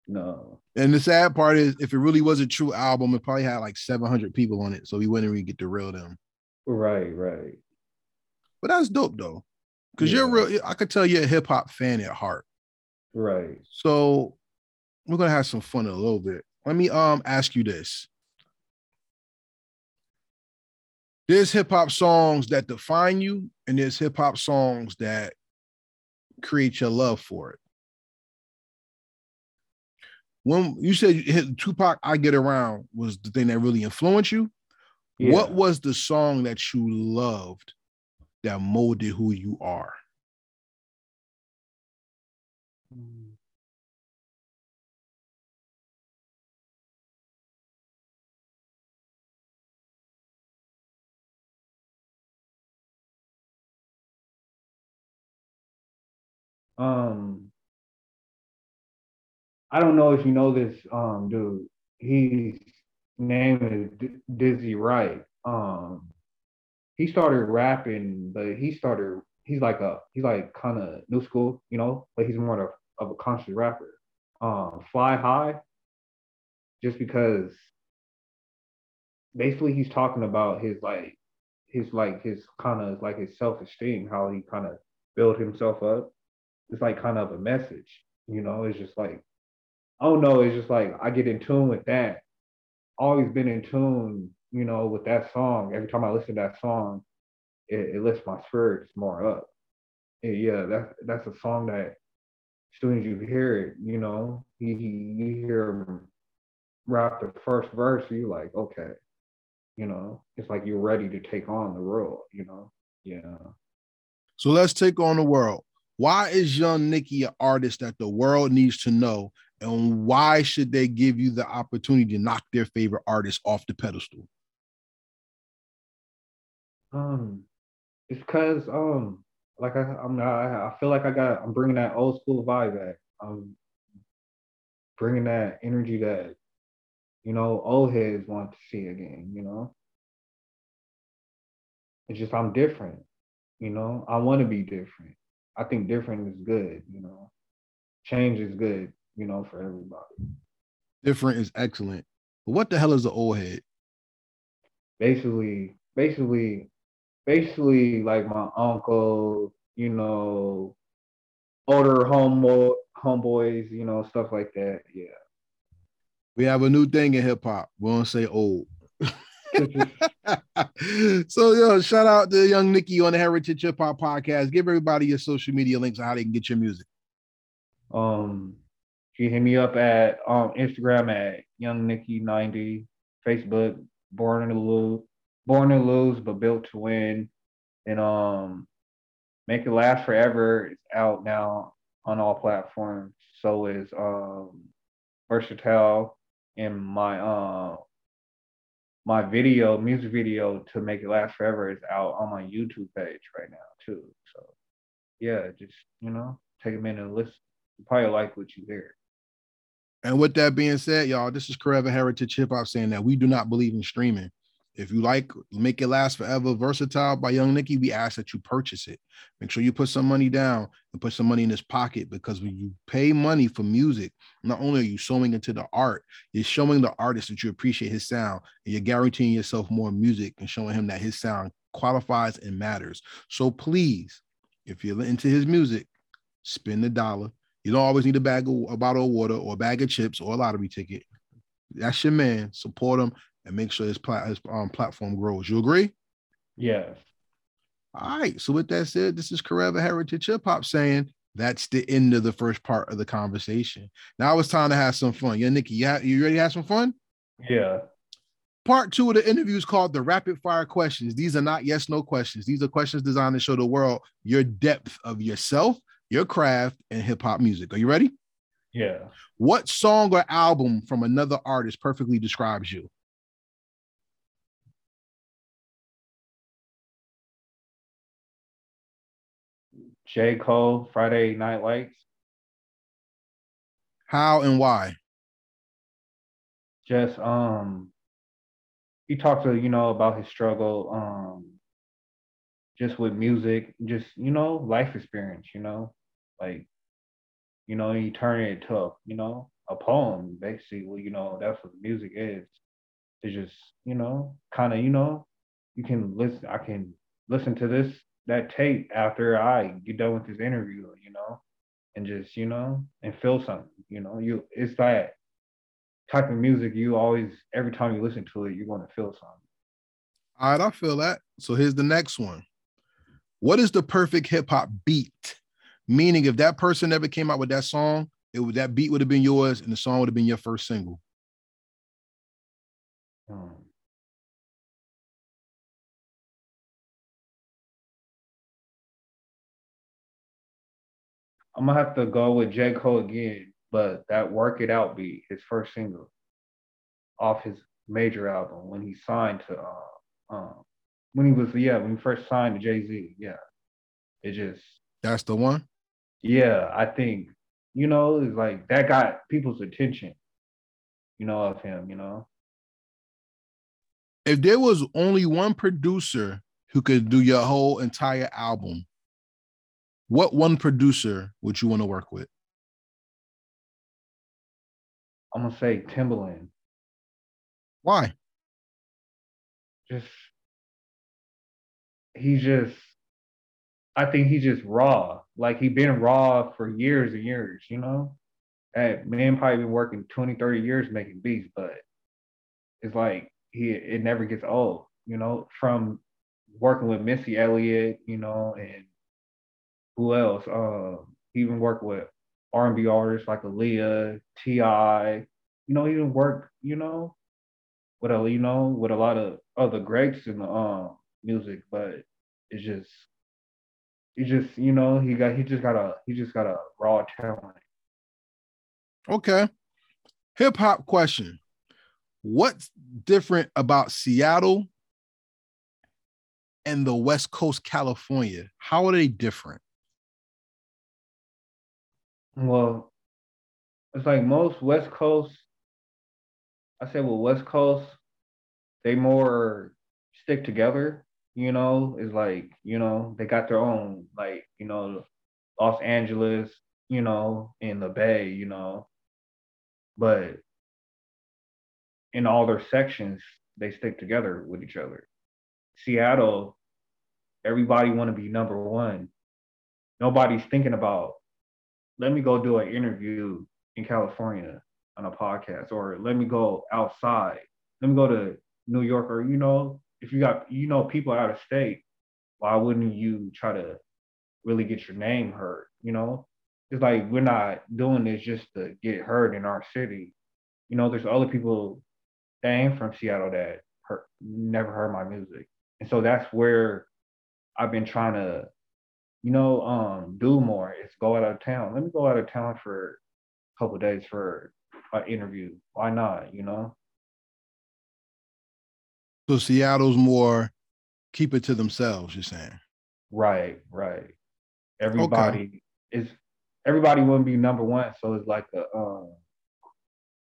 no. And the sad part is if it really was a true album, it probably had like 700 people on it. So we wouldn't even get to real them. Right, right. But that's dope though. Cause yeah. you're real, I could tell you're a hip hop fan at heart. Right. So we're gonna have some fun a little bit. Let me um ask you this. there's hip hop songs that define you, and there's hip hop songs that create your love for it. When you said Tupac, I Get Around was the thing that really influenced you. Yeah. What was the song that you loved that molded who you are? Um, I don't know if you know this um dude. His name is D- Dizzy Wright. Um, he started rapping, but he started. He's like a he's like kind of new school, you know, but he's more of, of a conscious rapper. Um, Fly High, just because basically he's talking about his like his like his kind of like his self esteem, how he kind of built himself up it's like kind of a message, you know. It's just like, I don't know. It's just like I get in tune with that. Always been in tune, you know, with that song. Every time I listen to that song, it, it lifts my spirits more up. And yeah, that's that's a song that as soon as you hear it, you know, you, you hear rap the first verse, you like, okay, you know, it's like you're ready to take on the world, you know. Yeah. So let's take on the world. Why is Young Nicky an artist that the world needs to know? And why should they give you the opportunity to knock their favorite artist off the pedestal? Um, it's because um, like I, I'm not, I feel like I got, I'm bringing that old school vibe back. I'm bringing that energy that, you know, old heads want to see again. You know, it's just I'm different. You know, I want to be different. I think different is good, you know. Change is good, you know, for everybody. Different is excellent. But what the hell is an old head? Basically, basically, basically like my uncle, you know, older homeboy homeboys, you know, stuff like that. Yeah. We have a new thing in hip hop. We don't say old. [laughs] so yo, shout out to young Nicky on the Heritage Hip Hop Podcast. Give everybody your social media links on how they can get your music. Um, you hit me up at um Instagram at Young Nicky 90, Facebook, Born to Lose, Born to Lose, but built to win. And um Make It Last Forever is out now on all platforms. So is um Versatile and my uh my video, music video to Make It Last Forever is out on my YouTube page right now too. So yeah, just you know, take a minute and listen. You probably like what you hear. And with that being said, y'all, this is Forever Heritage Hip Hop saying that we do not believe in streaming. If you like Make It Last Forever Versatile by Young Nicky, we ask that you purchase it. Make sure you put some money down and put some money in his pocket because when you pay money for music, not only are you showing into the art, you're showing the artist that you appreciate his sound and you're guaranteeing yourself more music and showing him that his sound qualifies and matters. So please, if you're into his music, spend the dollar. You don't always need a bag of a bottle of water or a bag of chips or a lottery ticket. That's your man. Support him and make sure his, plat- his um, platform grows. You agree? Yeah. All right. So with that said, this is Forever Heritage Hip Hop saying that's the end of the first part of the conversation. Now it's time to have some fun. Yeah, Nicky, you, ha- you ready to have some fun? Yeah. Part two of the interview is called the rapid fire questions. These are not yes, no questions. These are questions designed to show the world your depth of yourself, your craft, and hip hop music. Are you ready? Yeah. What song or album from another artist perfectly describes you? J. Cole, Friday Night Lights. How and why? Just um he talked to, you know, about his struggle, um, just with music, just, you know, life experience, you know, like, you know, he turned it into, a, you know, a poem, basically, well, you know, that's what music is. It's just, you know, kind of, you know, you can listen, I can listen to this that tape after I get done with this interview, you know, and just, you know, and feel something, you know, you it's that type of music you always every time you listen to it, you're gonna feel something. All right, I feel that. So here's the next one. What is the perfect hip hop beat? Meaning, if that person ever came out with that song, it would that beat would have been yours, and the song would have been your first single. Hmm. I'm gonna have to go with J. Cole again, but that Work It Out beat, his first single off his major album when he signed to uh, uh when he was yeah, when he first signed to Jay-Z, yeah. It just That's the one? Yeah, I think, you know, it's like that got people's attention, you know, of him, you know. If there was only one producer who could do your whole entire album, what one producer would you want to work with? I'm gonna say Timbaland. Why? Just he's just I think he's just raw. Like he been raw for years and years, you know? Hey, man probably been working 20, 30 years making beats, but it's like he it never gets old, you know, from working with Missy Elliott, you know, and who else? He even worked with R&B artists like Aaliyah, T.I. You know, even worked, you know, with a you know with a lot of other greats in the um music, but it's just he just you know he got he just got a he just got a raw talent. Okay, hip hop question: What's different about Seattle and the West Coast California? How are they different? Well, it's like most West Coast. I say, well, West Coast, they more stick together. You know, it's like you know they got their own like you know Los Angeles, you know, in the Bay, you know, but in all their sections they stick together with each other. Seattle, everybody want to be number one. Nobody's thinking about let me go do an interview in California on a podcast, or let me go outside. Let me go to New York, or you know, if you got you know people out of state, why wouldn't you try to really get your name heard? You know, it's like we're not doing this just to get heard in our city. You know, there's other people that ain't from Seattle that heard, never heard my music, and so that's where I've been trying to you know, um, do more. It's go out of town. Let me go out of town for a couple days for an interview. Why not? You know. So Seattle's more keep it to themselves. You're saying. Right. Right. Everybody okay. is. Everybody wouldn't be number one, so it's like a um.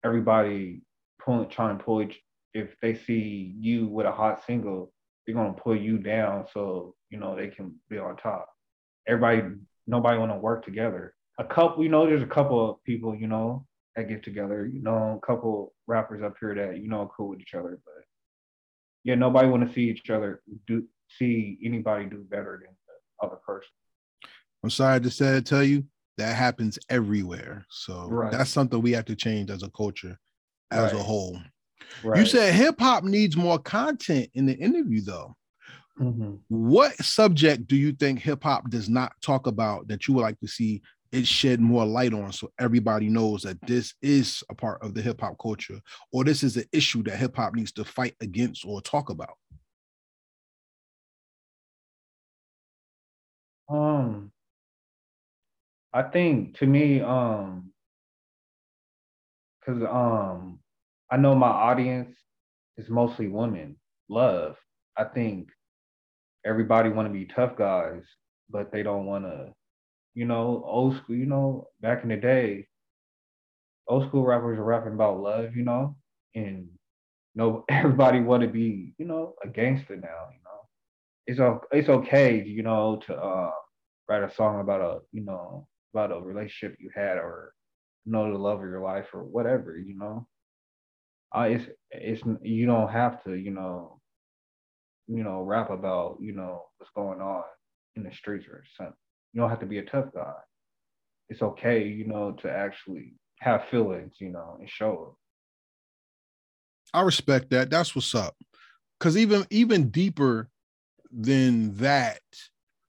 Everybody pulling, trying to pull each. If they see you with a hot single, they're gonna pull you down so you know they can be on top everybody nobody want to work together. A couple, you know, there's a couple of people, you know, that get together. You know, a couple rappers up here that you know cool with each other, but yeah, nobody want to see each other do see anybody do better than the other person. I'm sorry to say tell you that happens everywhere. So right. that's something we have to change as a culture, as right. a whole. Right. You said hip hop needs more content in the interview, though. Mm-hmm. What subject do you think hip hop does not talk about that you would like to see it shed more light on so everybody knows that this is a part of the hip hop culture or this is an issue that hip hop needs to fight against or talk about? Um, I think to me, um, because um, I know my audience is mostly women. Love. I think everybody want to be tough guys, but they don't want to, you know, old school. You know, back in the day, old school rappers are rapping about love, you know, and you know everybody want to be, you know, a gangster now. You know, it's it's okay, you know, to uh, write a song about a, you know, about a relationship you had or know the love of your life or whatever, you know. Uh, it's it's you don't have to, you know, you know, rap about, you know, what's going on in the streets or something. You don't have to be a tough guy. It's okay, you know, to actually have feelings, you know, and show them. I respect that. That's what's up. Cause even even deeper than that,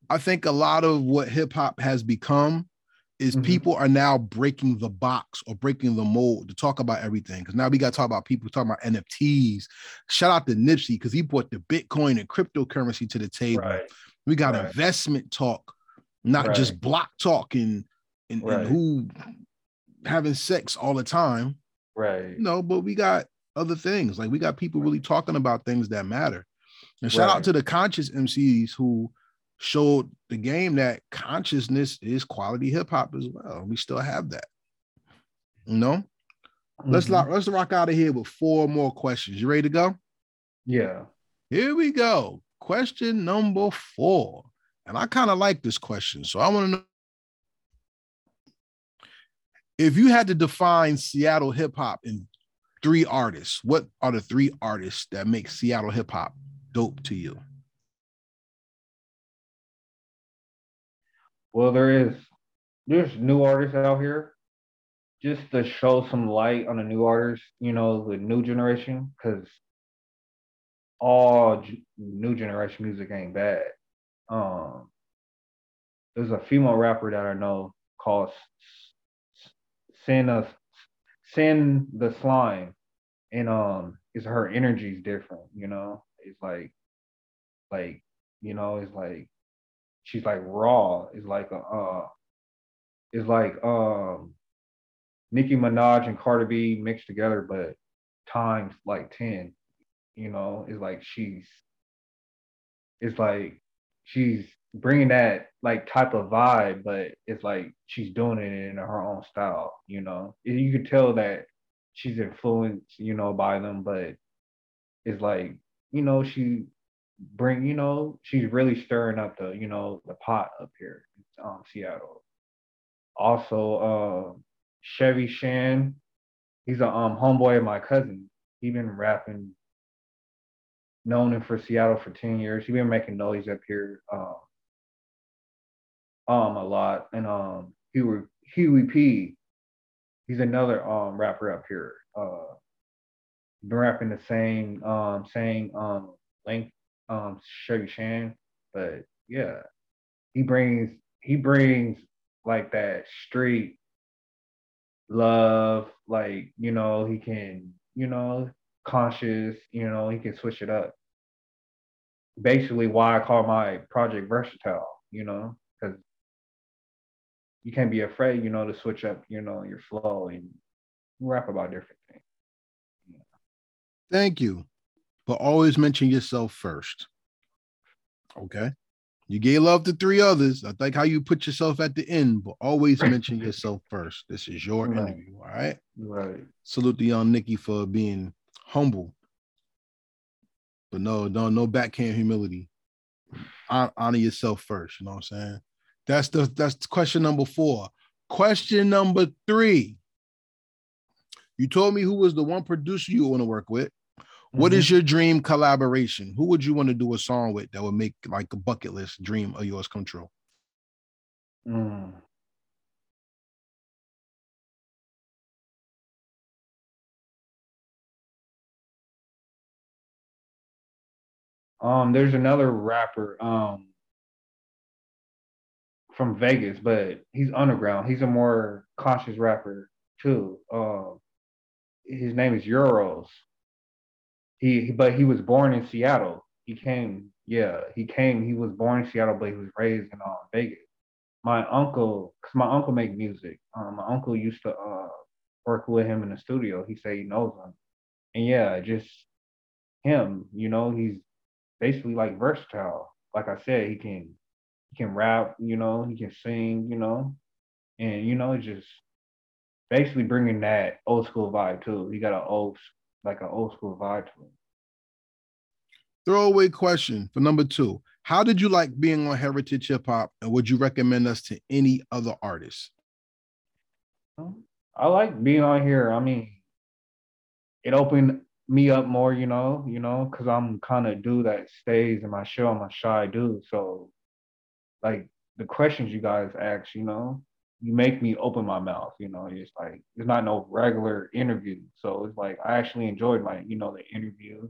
I think a lot of what hip hop has become is mm-hmm. people are now breaking the box or breaking the mold to talk about everything. Because now we got to talk about people talking about NFTs. Shout out to Nipsey because he brought the Bitcoin and cryptocurrency to the table. Right. We got right. investment talk, not right. just block talk and, and, and who having sex all the time. Right. no, but we got other things. Like we got people really talking about things that matter. And shout out to the conscious MCs who showed the game that consciousness is quality hip hop as well. We still have that. You know? Mm-hmm. Let's lock, let's rock out of here with four more questions. You ready to go? Yeah. Here we go. Question number four. And I kind of like this question. So I want to know if you had to define Seattle hip hop in three artists, what are the three artists that make Seattle hip hop dope to you? Well, there is there's new artists out here just to show some light on the new artists, you know, the new generation, because all new generation music ain't bad. Um, there's a female rapper that I know called of Sin the Slime, and um, is her energy's different, you know. It's like, like you know, it's like she's like raw. It's like a uh, it's like um Nicki Minaj and Cardi B mixed together, but times like ten. You know, it's like she's it's like she's bringing that like type of vibe, but it's like she's doing it in her own style. You know, you could tell that she's influenced, you know, by them, but it's like you know she bring, you know, she's really stirring up the, you know, the pot up here in um, Seattle. Also, uh, Chevy Shan, he's a um, homeboy of my cousin. He been rapping, known him for Seattle for 10 years. He's been making noise up here um, um a lot. And um Huey, Huey P, he's another um rapper up here. Uh been rapping the same um same um length um Chevy Shan, but yeah, he brings he brings like that street love, like you know he can you know conscious, you know he can switch it up. Basically, why I call my project versatile, you know, because you can't be afraid, you know, to switch up, you know, your flow and rap about different things. Yeah. Thank you. But always mention yourself first. Okay. You gave love to three others. I like how you put yourself at the end, but always [laughs] mention yourself first. This is your right. interview. All right. Right. Salute to young Nicky for being humble. But no, no, no backhand humility. Honor yourself first. You know what I'm saying? That's the that's question number four. Question number three. You told me who was the one producer you want to work with. What mm-hmm. is your dream collaboration? Who would you want to do a song with that would make like a bucket list dream of yours come true? Mm. Um, there's another rapper. Um, from Vegas, but he's underground. He's a more conscious rapper too. Uh, his name is Euros. He, but he was born in Seattle. He came, yeah, he came. He was born in Seattle, but he was raised in uh, Vegas. My uncle, cause my uncle make music. Um, my uncle used to uh, work with him in the studio. He said he knows him, and yeah, just him. You know, he's basically like versatile. Like I said, he can he can rap, you know, he can sing, you know, and you know, just basically bringing that old school vibe too. He got an old, like an old school vibe to him. Throwaway question for number two: How did you like being on Heritage Hip Hop, and would you recommend us to any other artists? Um, I like being on here. I mean, it opened me up more, you know, you know, because I'm kind of dude that stays in my show. I'm a shy dude, so like the questions you guys ask, you know, you make me open my mouth, you know, it's like it's not no regular interview. So it's like I actually enjoyed my, you know, the interview,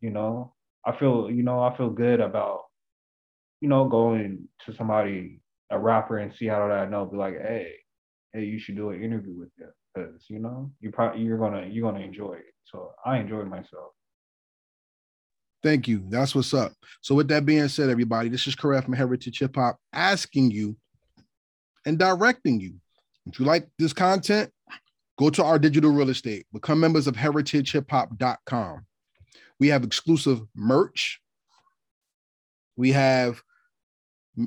you know. I feel, you know, I feel good about, you know, going to somebody, a rapper in Seattle that I know, be like, hey, hey, you should do an interview with them. Cause you know, you probably you're gonna you're gonna enjoy it. So I enjoyed myself. Thank you. That's what's up. So, with that being said, everybody, this is Karev from Heritage Hip Hop asking you and directing you. If you like this content, go to our digital real estate, become members of heritagehiphop.com. We have exclusive merch. We have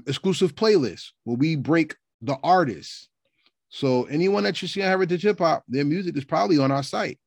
exclusive playlists where we break the artists. So anyone that you see on Heritage Hip Hop, their music is probably on our site.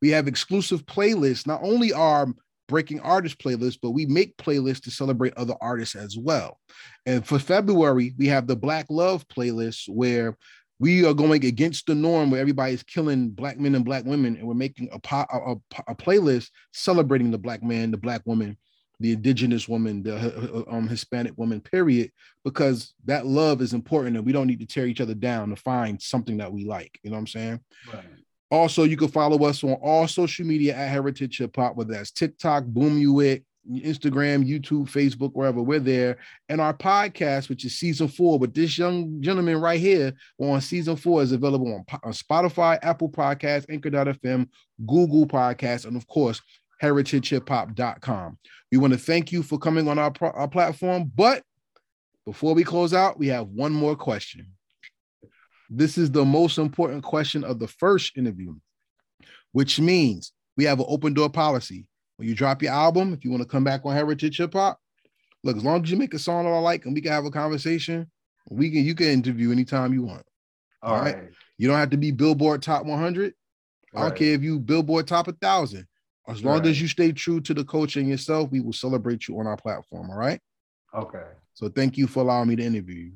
We have exclusive playlists. Not only our breaking artist playlist, but we make playlists to celebrate other artists as well. And for February, we have the Black Love playlist where we are going against the norm where everybody's killing black men and black women, and we're making a, a, a playlist celebrating the black man, the black woman, the indigenous woman, the um, Hispanic woman, period, because that love is important and we don't need to tear each other down to find something that we like. You know what I'm saying? Right. Also, you can follow us on all social media at Heritage Hip Hop, whether that's TikTok, Boomuitt, Instagram, YouTube, Facebook, wherever we're there. And our podcast, which is season four, but this young gentleman right here on season four is available on, on Spotify, Apple Podcasts, Anchor.fm, Google Podcasts, and of course, heritagehiphop.com. We want to thank you for coming on our, our platform. But before we close out, we have one more question. This is the most important question of the first interview, which means we have an open door policy. When you drop your album, if you want to come back on Heritage Hip Hop, look, as long as you make a song that I like and we can have a conversation, we can you can interview anytime you want. All, All right. right. You don't have to be Billboard top 100. Right. I don't care if you Billboard top a thousand. As long right. as you stay true to the culture and yourself, we will celebrate you on our platform. All right. Okay. So thank you for allowing me to interview you.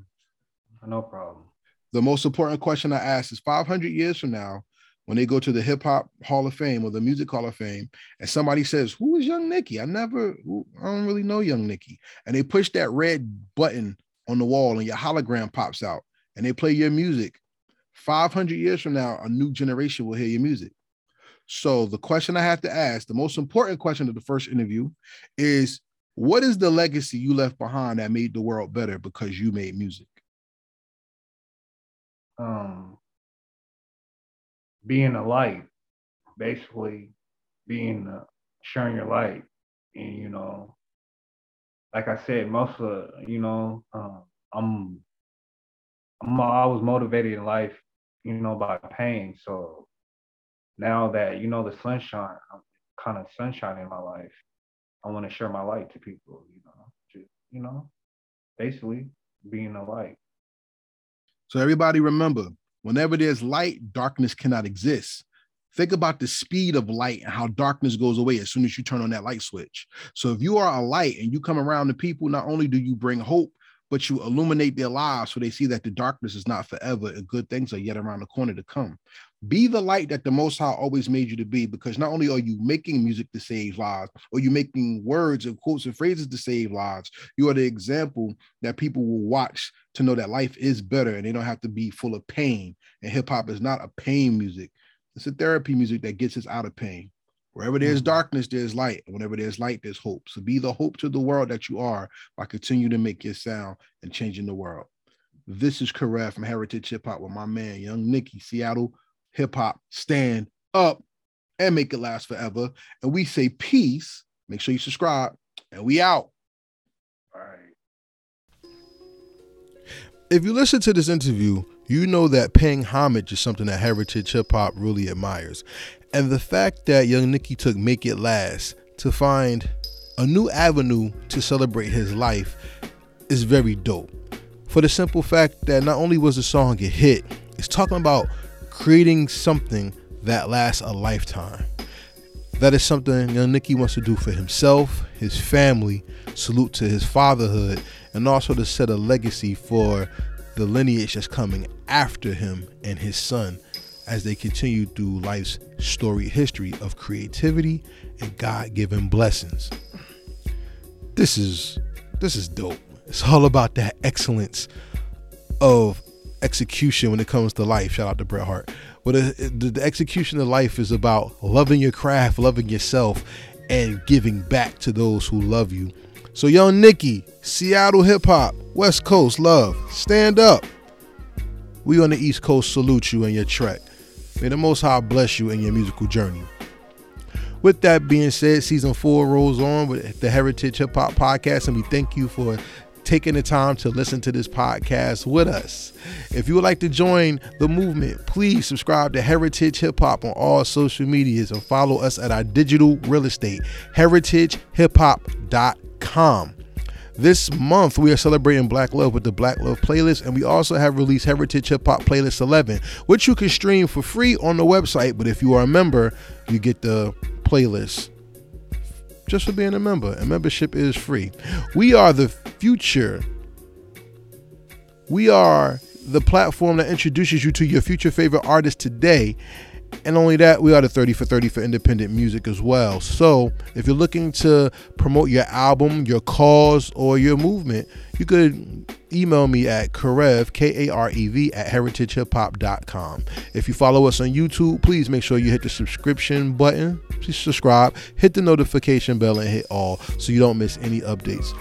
No problem the most important question I ask is 500 years from now, when they go to the Hip Hop Hall of Fame or the Music Hall of Fame, and somebody says, "Who is Young Nicky?" I never, I don't really know Young Nicky, and they push that red button on the wall, and your hologram pops out, and they play your music. 500 years from now, a new generation will hear your music. So the question I have to ask, the most important question of the first interview, is what is the legacy you left behind that made the world better because you made music? um, being a light, basically being uh, sharing your light, and you know, like I said, most of you know, um, I'm I'm, I was motivated in life, you know, by pain. So now that you know the sunshine, I'm kind of sunshine in my life. I want to share my light to people. You know, just, you know, basically being a light. So everybody remember, whenever there's light, darkness cannot exist. Think about the speed of light and how darkness goes away as soon as you turn on that light switch. So if you are a light and you come around to people, not only do you bring hope, but you illuminate their lives so they see that the darkness is not forever and good things are yet around the corner to come. Be the light that the Most High always made you to be, because not only are you making music to save lives, or you making words and quotes and phrases to save lives, you are the example that people will watch to know that life is better and they don't have to be full of pain. And hip hop is not a pain music. It's a therapy music that gets us out of pain. Wherever there's mm-hmm. darkness, there's light. Whenever there's light, there's hope. So be the hope to the world that you are by continuing to make your sound and changing the world. This is Karev from Heritage Hip Hop with my man, Young Nicky, Seattle Hip Hop. Stand up and make it last forever. And we say peace. Make sure you subscribe, and we out. If you listen to this interview, you know that paying homage is something that heritage hip hop really admires. And the fact that Young Nicky took Make It Last to find a new avenue to celebrate his life is very dope. For the simple fact that not only was the song a hit, it's talking about creating something that lasts a lifetime. That is something Young Nicky wants to do for himself, his family, salute to his fatherhood, and also to set a legacy for the lineage that's coming after him and his son as they continue through life's storied history of creativity and God-given blessings. This is this is dope. It's all about that excellence of execution when it comes to life. Shout out to Bret Hart. But the, execution of life is about loving your craft, loving yourself, and giving back to those who love you so, Young Nicky, Seattle hip hop, West Coast love, stand up. We on the East Coast salute you and your trek. May the Most High bless you in your musical journey. With that being said, season four rolls on with the Heritage Hip Hop Podcast, and we thank you for taking the time to listen to this podcast with us. If you would like to join the movement, please subscribe to Heritage Hip Hop on all social medias and follow us at our digital real estate, heritagehiphop.com com. This month, we are celebrating Black Love with the Black Love playlist, and we also have released Heritage Hip Hop Playlist 11, which you can stream for free on the website. But if you are a member, you get the playlist just for being a member, and membership is free. We are the future. We are the platform that introduces you to your future favorite artist today and only that, we are the 30 for 30 for independent music as well. So if you're looking to promote your album, your cause, or your movement, you could email me at Karev, K A R E V, at heritagehiphop.com. If you follow us on YouTube, please make sure you hit the subscription button, please subscribe, hit the notification bell, and hit all so you don't miss any updates.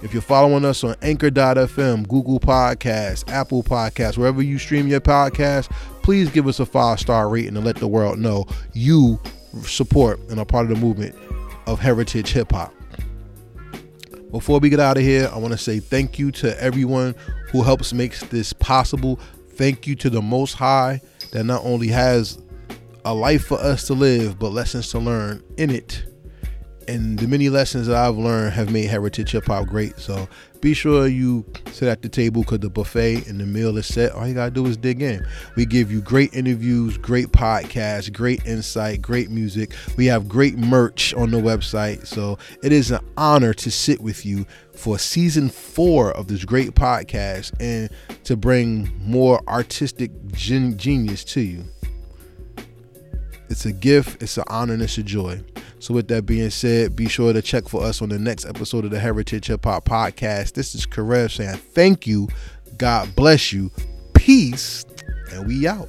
If you're following us on Anchor.fm, Google Podcasts, Apple Podcasts, wherever you stream your podcast, please give us a five star rating and let the world know you support and are part of the movement of heritage hip hop. Before we get out of here, I want to say thank you to everyone who helps makes this possible. Thank you to the Most High that not only has a life for us to live, but lessons to learn in it and the many lessons that I've learned have made Heritage Hip Hop great. So be sure you sit at the table because the buffet and the meal is set. All you gotta do is dig in. We give you great interviews, great podcasts, great insight, great music. We have great merch on the website. So it is an honor to sit with you for season four of this great podcast and to bring more artistic gen- genius to you. It's a gift, it's an honor, and it's a joy. So, with that being said, be sure to check for us on the next episode of the Heritage Hip Hop Podcast. This is Karev saying thank you, God bless you, peace, and we out.